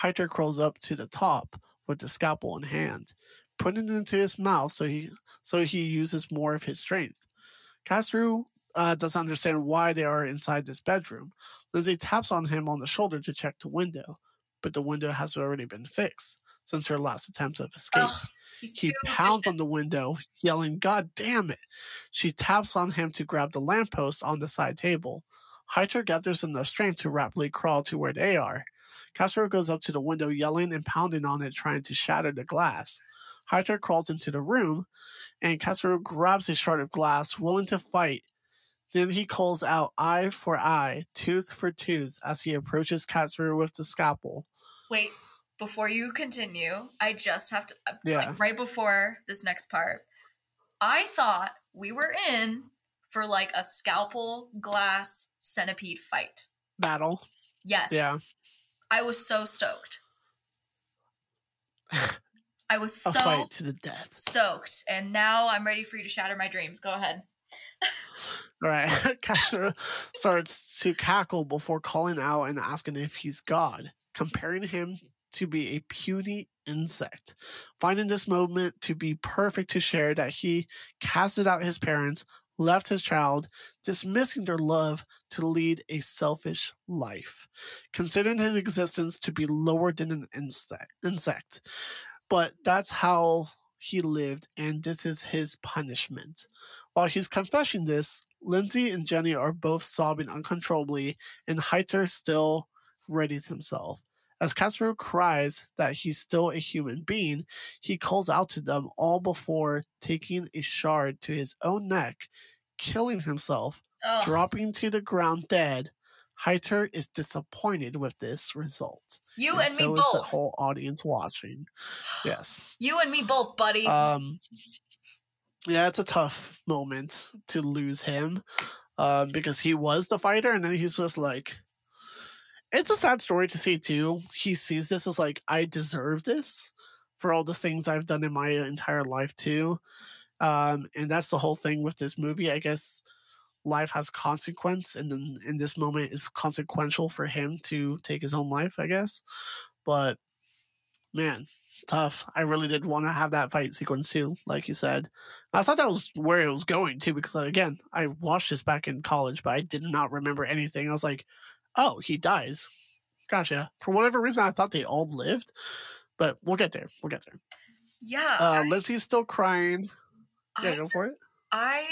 Heiter crawls up to the top with the scalpel in hand, putting it into his mouth so he so he uses more of his strength. Katsuro uh, doesn't understand why they are inside this bedroom. Lindsay taps on him on the shoulder to check the window, but the window has already been fixed since her last attempt of escape. Ugh, he's He pounds on the window, yelling, God damn it. She taps on him to grab the lamppost on the side table. Heiter gathers enough strength to rapidly crawl to where they are. Katsuro goes up to the window, yelling and pounding on it, trying to shatter the glass. Heiter crawls into the room, and Katsuro grabs a shard of glass, willing to fight. Then he calls out eye for eye, tooth for tooth, as he approaches Katsuro with the scalpel. Wait, before you continue, I just have to, uh, Yeah. like, right before this next part, I thought we were in for like a scalpel glass centipede fight. Battle. Yes. Yeah. I was so stoked. I was so fight to the death. stoked. And now I'm ready for you to shatter my dreams. Go ahead. All right. Katsuro starts to cackle before calling out and asking if he's God, comparing him to be a puny insect. Finding this moment to be perfect to share that he casted out his parents, left his child, dismissing their love to lead a selfish life, considering his existence to be lower than an insect. insect. But that's how he lived, and this is his punishment. While he's confessing this, Lindsay and Jenny are both sobbing uncontrollably, and Heiter still readies himself. As Katsuro cries that he's still a human being, he calls out to them all before taking a shard to his own neck, killing himself, Ugh. dropping to the ground dead. Heiter is disappointed with this result. you and, me so is the whole audience watching. Yes. You and me both, buddy. Um, yeah, it's a tough moment to lose him um, because he was the fighter, and then he's just like, it's a sad story to see too. He sees this as like, I deserve this for all the things I've done in my entire life too. Um, and that's the whole thing with this movie. I guess life has consequence, and then in this moment, it's consequential for him to take his own life. I guess, but man, tough. I really did want to have that fight sequence too, like you said. I thought that was where it was going too, because again, I watched this back in college, but I did not remember anything. I was like, oh, he dies. Gotcha. For whatever reason, I thought they all lived, but we'll get there. We'll get there. yeah. Uh, I- Lizzie's still crying. Yeah, I go for it. I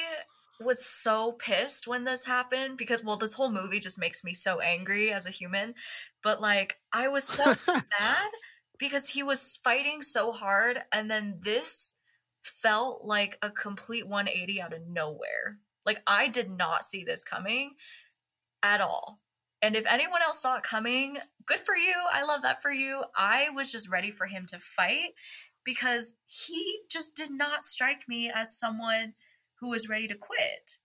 was so pissed when this happened because, well, this whole movie just makes me so angry as a human. But like, I was so mad because he was fighting so hard, and then this felt like a complete 180 out of nowhere. Like, I did not see this coming at all. And if anyone else saw it coming, good for you. I love that for you. I was just ready for him to fight because he just did not strike me as someone who was ready to quit.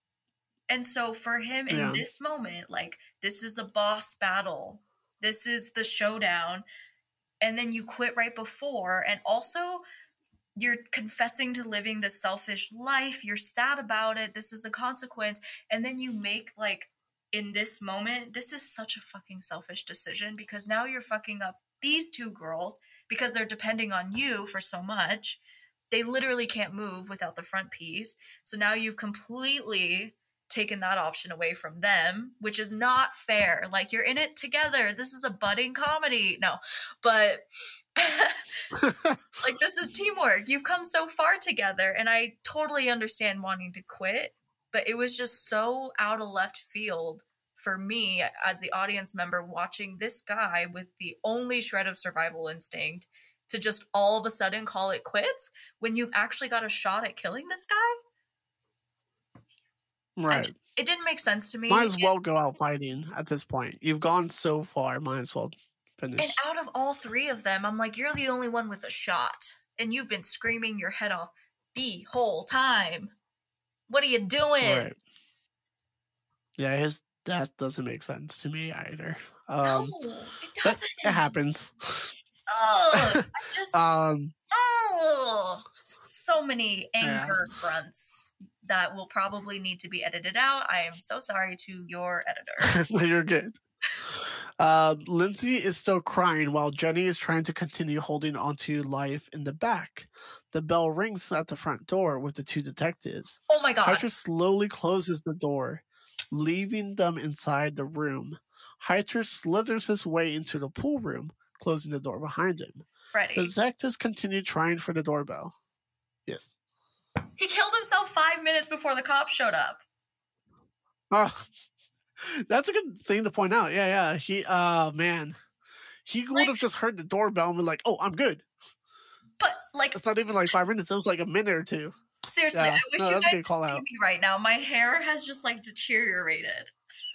And so for him in Yeah. this moment, like this is the boss battle. This is the showdown. And then you quit right before and also you're confessing to living this selfish life. You're sad about it. This is a consequence. And then you make like in this moment, this is such a fucking selfish decision because now you're fucking up these two girls, because they're depending on you for so much, they literally can't move without the front piece. So now you've completely taken that option away from them, which is not fair. Like you're in it together. This is a budding comedy. No, but like this is teamwork. You've come so far together, and I totally understand wanting to quit, but it was just so out of left field for me as the audience member watching this guy with the only shred of survival instinct to just all of a sudden call it quits when you've actually got a shot at killing this guy. Right. just- it didn't make sense to me. Might as well go out fighting at this point. You've gone so far. Might as well finish. And out of all three of them, I'm like, you're the only one with a shot. And you've been screaming your head off the whole time. What are you doing? Right. Yeah, his death doesn't make sense to me either. Um, no, it doesn't. it happens. Ugh, I just, Um, oh, so many Yeah. anger grunts that will probably need to be edited out. I am so sorry to your editor. you're good. Uh, Lindsay is still crying while Jenny is trying to continue holding onto life in the back. The bell rings at the front door with the two detectives. Oh my god. Heiter slowly closes the door, leaving them inside the room. Heiter slithers his way into the pool room, closing the door behind him. Freddy. The detectives continue trying for the doorbell. Yes. He killed himself five minutes before the cops showed up. Oh, that's a good thing to point out. Yeah, yeah. He, uh, man, he would have just heard the doorbell and been like, "Oh, I'm good." Like, It's not even like five minutes. It was like a minute or two. Seriously, Yeah. I wish No, you guys could see out. me right now. My hair has just like deteriorated.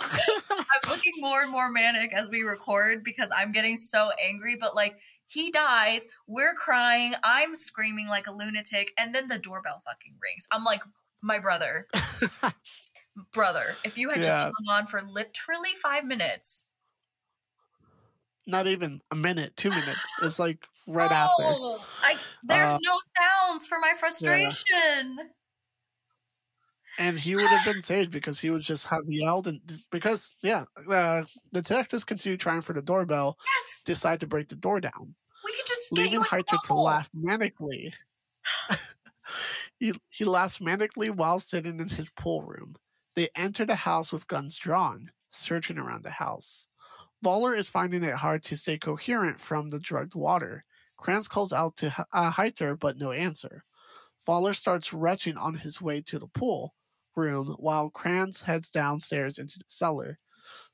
I'm looking more and more manic as we record because I'm getting so angry. But like, he dies, we're crying, I'm screaming like a lunatic, and then the doorbell fucking rings. I'm like, my brother, brother, if you had just hung on for literally five minutes, not even a minute, two minutes. It's like right after. oh, I there's Uh, no sounds for my frustration. and he would have been saved because he would just have yelled and because yeah, uh, the detectives continue trying for the doorbell, Yes, decide to break the door down, we could just leaving Heiter to laugh manically. he he laughs manically while sitting in his pool room. They enter the house with guns drawn, searching around the house. Voller is finding it hard to stay coherent from the drugged water. Kranz calls out to uh, Heiter, but no answer. Voller starts retching on his way to the pool room while Kranz heads downstairs into the cellar.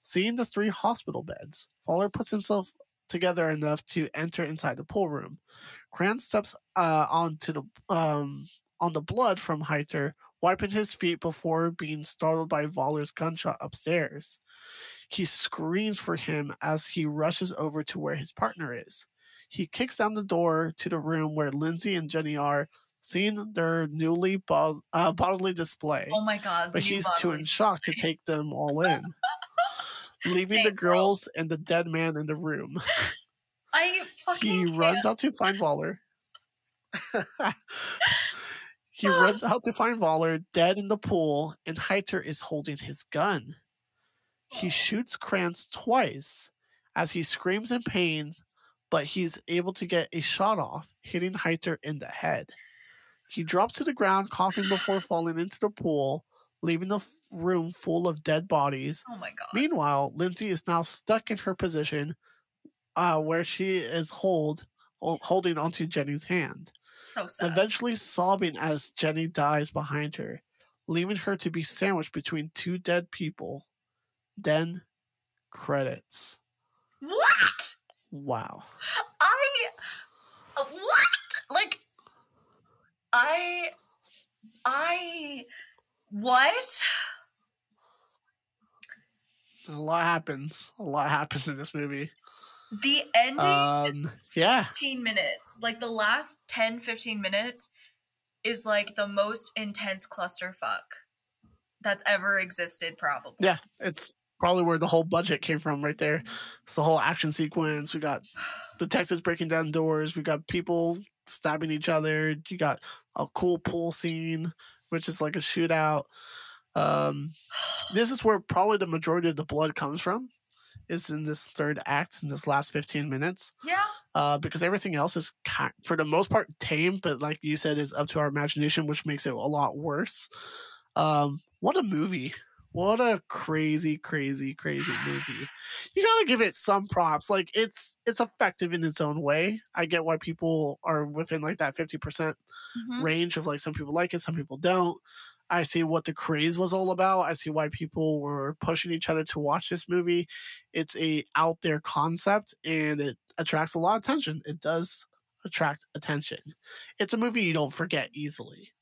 Seeing the three hospital beds, Voller puts himself together enough to enter inside the pool room. Kranz steps uh, onto the um, on the blood from Heiter, wiping his feet before being startled by Voller's gunshot upstairs. He screams for him as he rushes over to where his partner is. He kicks down the door to the room where Lindsay and Jenny are, seeing their newly bod- uh, bodily display. Oh my god! but the he's too in shock to take them all in, leaving the Same girl. girls and the dead man in the room. I fucking He can't. runs out to find Voller. he runs out to find Voller dead in the pool, and Heiter is holding his gun. He shoots Kranz twice as he screams in pain, but he's able to get a shot off, hitting Heiter in the head. He drops to the ground, coughing before falling into the pool, leaving the room full of dead bodies. Oh my god! Meanwhile, Lindsay is now stuck in her position uh, where she is hold, holding onto Jenny's hand, so sad. eventually sobbing as Jenny dies behind her, leaving her to be sandwiched between two dead people. Then, credits. what? Wow. I what? Like I I what? A lot happens. A lot happens in this movie. The ending Um, yeah. 15 minutes. Like the last 10 15 minutes is like the most intense clusterfuck that's ever existed probably. Yeah. It's probably where the whole budget came from right there. It's the whole action sequence. We got detectives breaking down doors. We got people stabbing each other. You got a cool pool scene, which is like a shootout. Um, this is where probably the majority of the blood comes from. is in this third act in this last 15 minutes Yeah. uh, because everything else is kind, for the most part tame, but like you said, is up to our imagination, which makes it a lot worse. Um, what a movie! What a crazy, crazy, crazy movie! You gotta give it some props. Like it's it's effective in its own way. I get why people are within like that fifty percent Mhm. range of like some people like it, some people don't. I see what the craze was all about. I see why people were pushing each other to watch this movie. It's a out there concept and it attracts a lot of attention. It does attract attention. It's a movie you don't forget easily.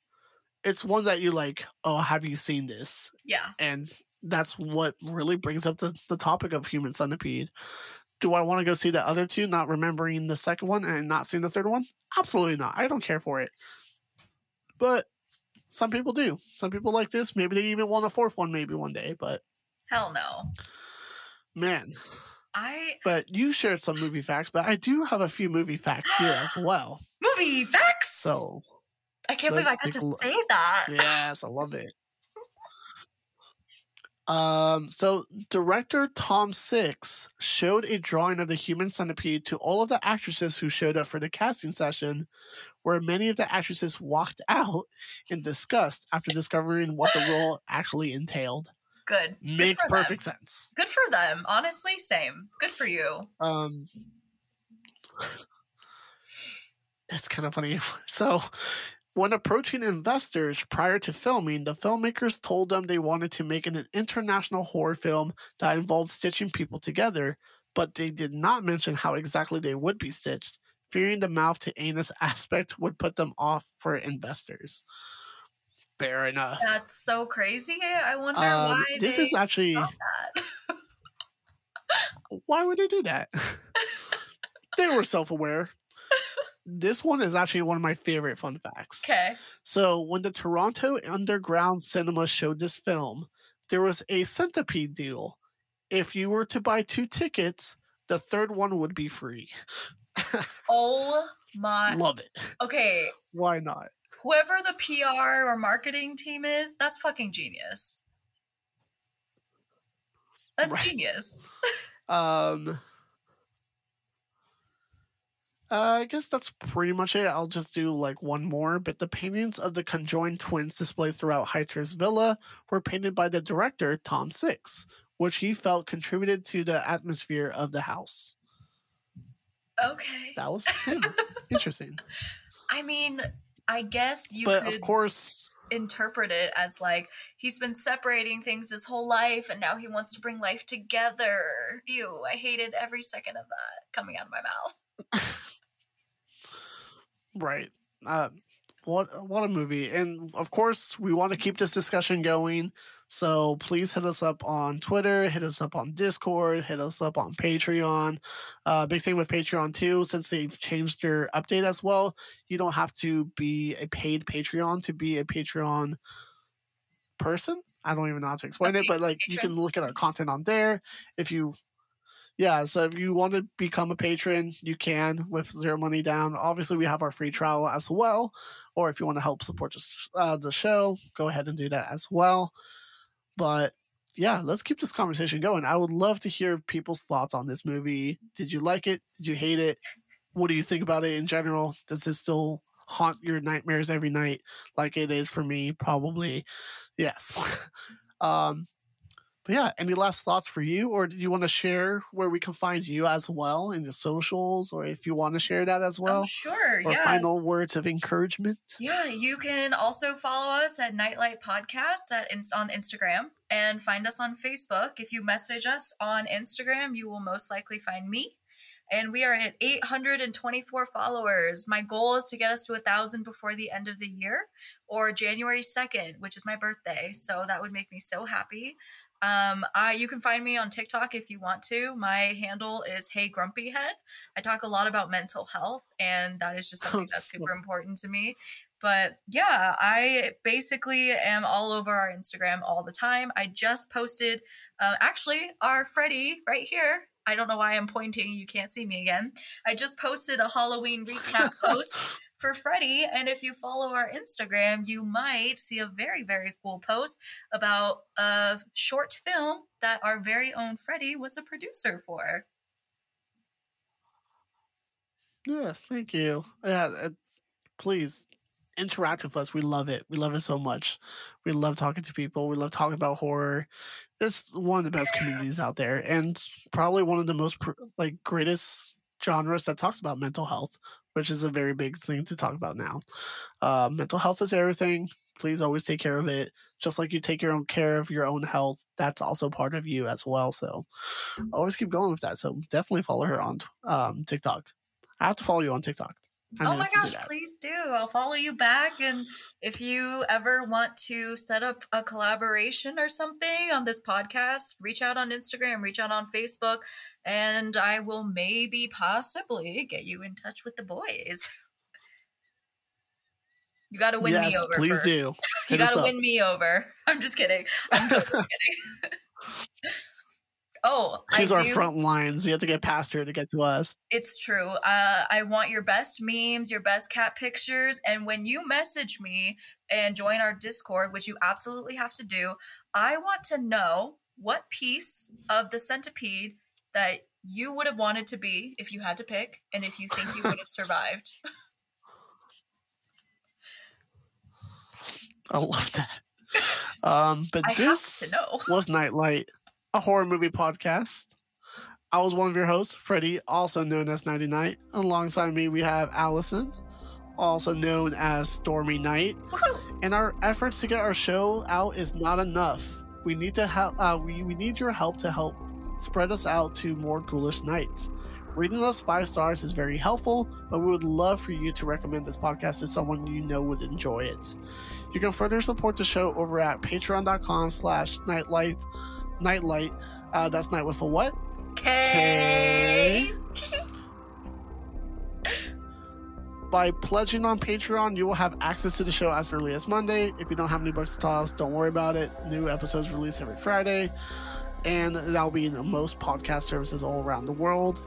It's one that you like, oh, have you seen this? Yeah. And that's what really brings up the, the topic of Human Centipede. Do I want to go see the other two, not remembering the second one and not seeing the third one? Absolutely not. I don't care for it. But some people do. Some people like this. Maybe they even want a fourth one, maybe one day. But Hell no. man, I but you shared some movie facts, but I do have a few movie facts here as well. movie facts. So, I can't believe I got to say that. yes, I love it. Um, so director Tom Six showed a drawing of the human centipede to all of the actresses who showed up for the casting session, where many of the actresses walked out in disgust after discovering what the role actually entailed. Good. Good Makes them. perfect sense. Good for them. Honestly, same. Good for you. Um, it's kind of funny. So, when approaching investors prior to filming, the filmmakers told them they wanted to make an international horror film that involved stitching people together, but they did not mention how exactly they would be stitched, fearing the mouth to anus aspect would put them off for investors. Fair enough. That's so crazy. I wonder Um, why this they is actually why would they do that? they were self aware. This one is actually one of my favorite fun facts. Okay. So, when the Toronto Underground Cinema showed this film, there was a centipede deal. If you were to buy two tickets, the third one would be free. Oh my. Love it. Okay. Why not? Whoever the PR or marketing team is, that's fucking genius. That's Right. genius. Um, uh, I guess that's pretty much it. I'll just do like one more. But the paintings of the conjoined twins displayed throughout Heiter's villa were painted by the director Tom Six, which he felt contributed to the atmosphere of the house. Okay. That was. Interesting. I mean, I guess you but could of course, interpret it as like he's been separating things his whole life and now he wants to bring life together. Ew, I hated every second of that coming out of my mouth. right. Uh, what what a movie! And of course, we want to keep this discussion going. So please hit us up on Twitter, hit us up on Discord, hit us up on Patreon. Uh, big thing with Patreon too, since they've changed their update as well, you don't have to be a paid Patreon to be a Patreon person. I don't even know how to explain A it, but like you can look at our content on there. If you, yeah, so if you want to become a patron, you can with zero money down. Obviously, we have our free trial as well. Or if you want to help support the, uh, the show, go ahead and do that as well. But yeah, let's keep this conversation going. I would love to hear people's thoughts on this movie. Did you like it? Did you hate it? What do you think about it in general? Does this still haunt your nightmares every night like it is for me? Probably. Yes. um but yeah, any last thoughts for you, or do you want to share where we can find you as well in the socials, or if you want to share that as oh, well, I'm sure, or yeah. final words of encouragement? Yeah, you can also follow us at Knight Light Podcast at on Instagram and find us on Facebook. If you message us on Instagram, you will most likely find me. And we are at 824 followers. My goal is to get us to a thousand before the end of the year or January 2nd, which is my birthday. So that would make me so happy. Um, I you can find me on TikTok if you want to. My handle is Hey Grumpy Head. I talk a lot about mental health, and that is just something that's super important to me. But yeah, I basically am all over our Instagram all the time. I just posted, uh, actually, our Freddy right here. I don't know why I'm pointing. You can't see me again. I just posted a Halloween recap post for Freddy. And if you follow our Instagram, you might see a very, very cool post about a short film that our very own Freddy was a producer for. Yeah, thank you. Yeah, it's, please interact with us. We love it. We love it so much. We love talking to people. We love talking about horror. It's one of the best communities out there, and probably one of the most like greatest genres that talks about mental health, which is a very big thing to talk about now. Uh, mental health is everything. Please always take care of it, just like you take your own care of your own health. That's also part of you as well. So always keep going with that. So definitely follow her on um, TikTok. I have to follow you on TikTok. Oh my gosh, please do. I'll follow you back. And if you ever want to set up a collaboration or something on this podcast, reach out on Instagram, reach out on Facebook, and I will maybe possibly get you in touch with the boys. You got to win yes, me over. Please first. do. you got to win me over. I'm just kidding. I'm totally kidding. Oh, she's I our do. front lines. You have to get past her to get to us. It's true. Uh, I want your best memes, your best cat pictures, and when you message me and join our Discord, which you absolutely have to do, I want to know what piece of the centipede that you would have wanted to be if you had to pick, and if you think you would have survived. I love that. Um, but I this was Knight Light a horror movie podcast. I was one of your hosts, Freddy, also known as Nighty Night. Alongside me, we have Alison, also known as Stormy Knight. And our efforts to get our show out is not enough. We need to help. Uh, we, we need your help to help spread us out to more ghoulish nights. Reading us five stars is very helpful, but we would love for you to recommend this podcast to someone you know would enjoy it. You can further support the show over at patreon.com slash nightlife Nightlight. Uh, that's night with a what? K. By pledging on Patreon, you will have access to the show as early as Monday. If you don't have any bucks to toss, don't worry about it. New episodes released every Friday, and that'll be in most podcast services all around the world.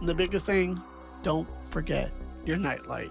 And the biggest thing, don't forget your nightlight.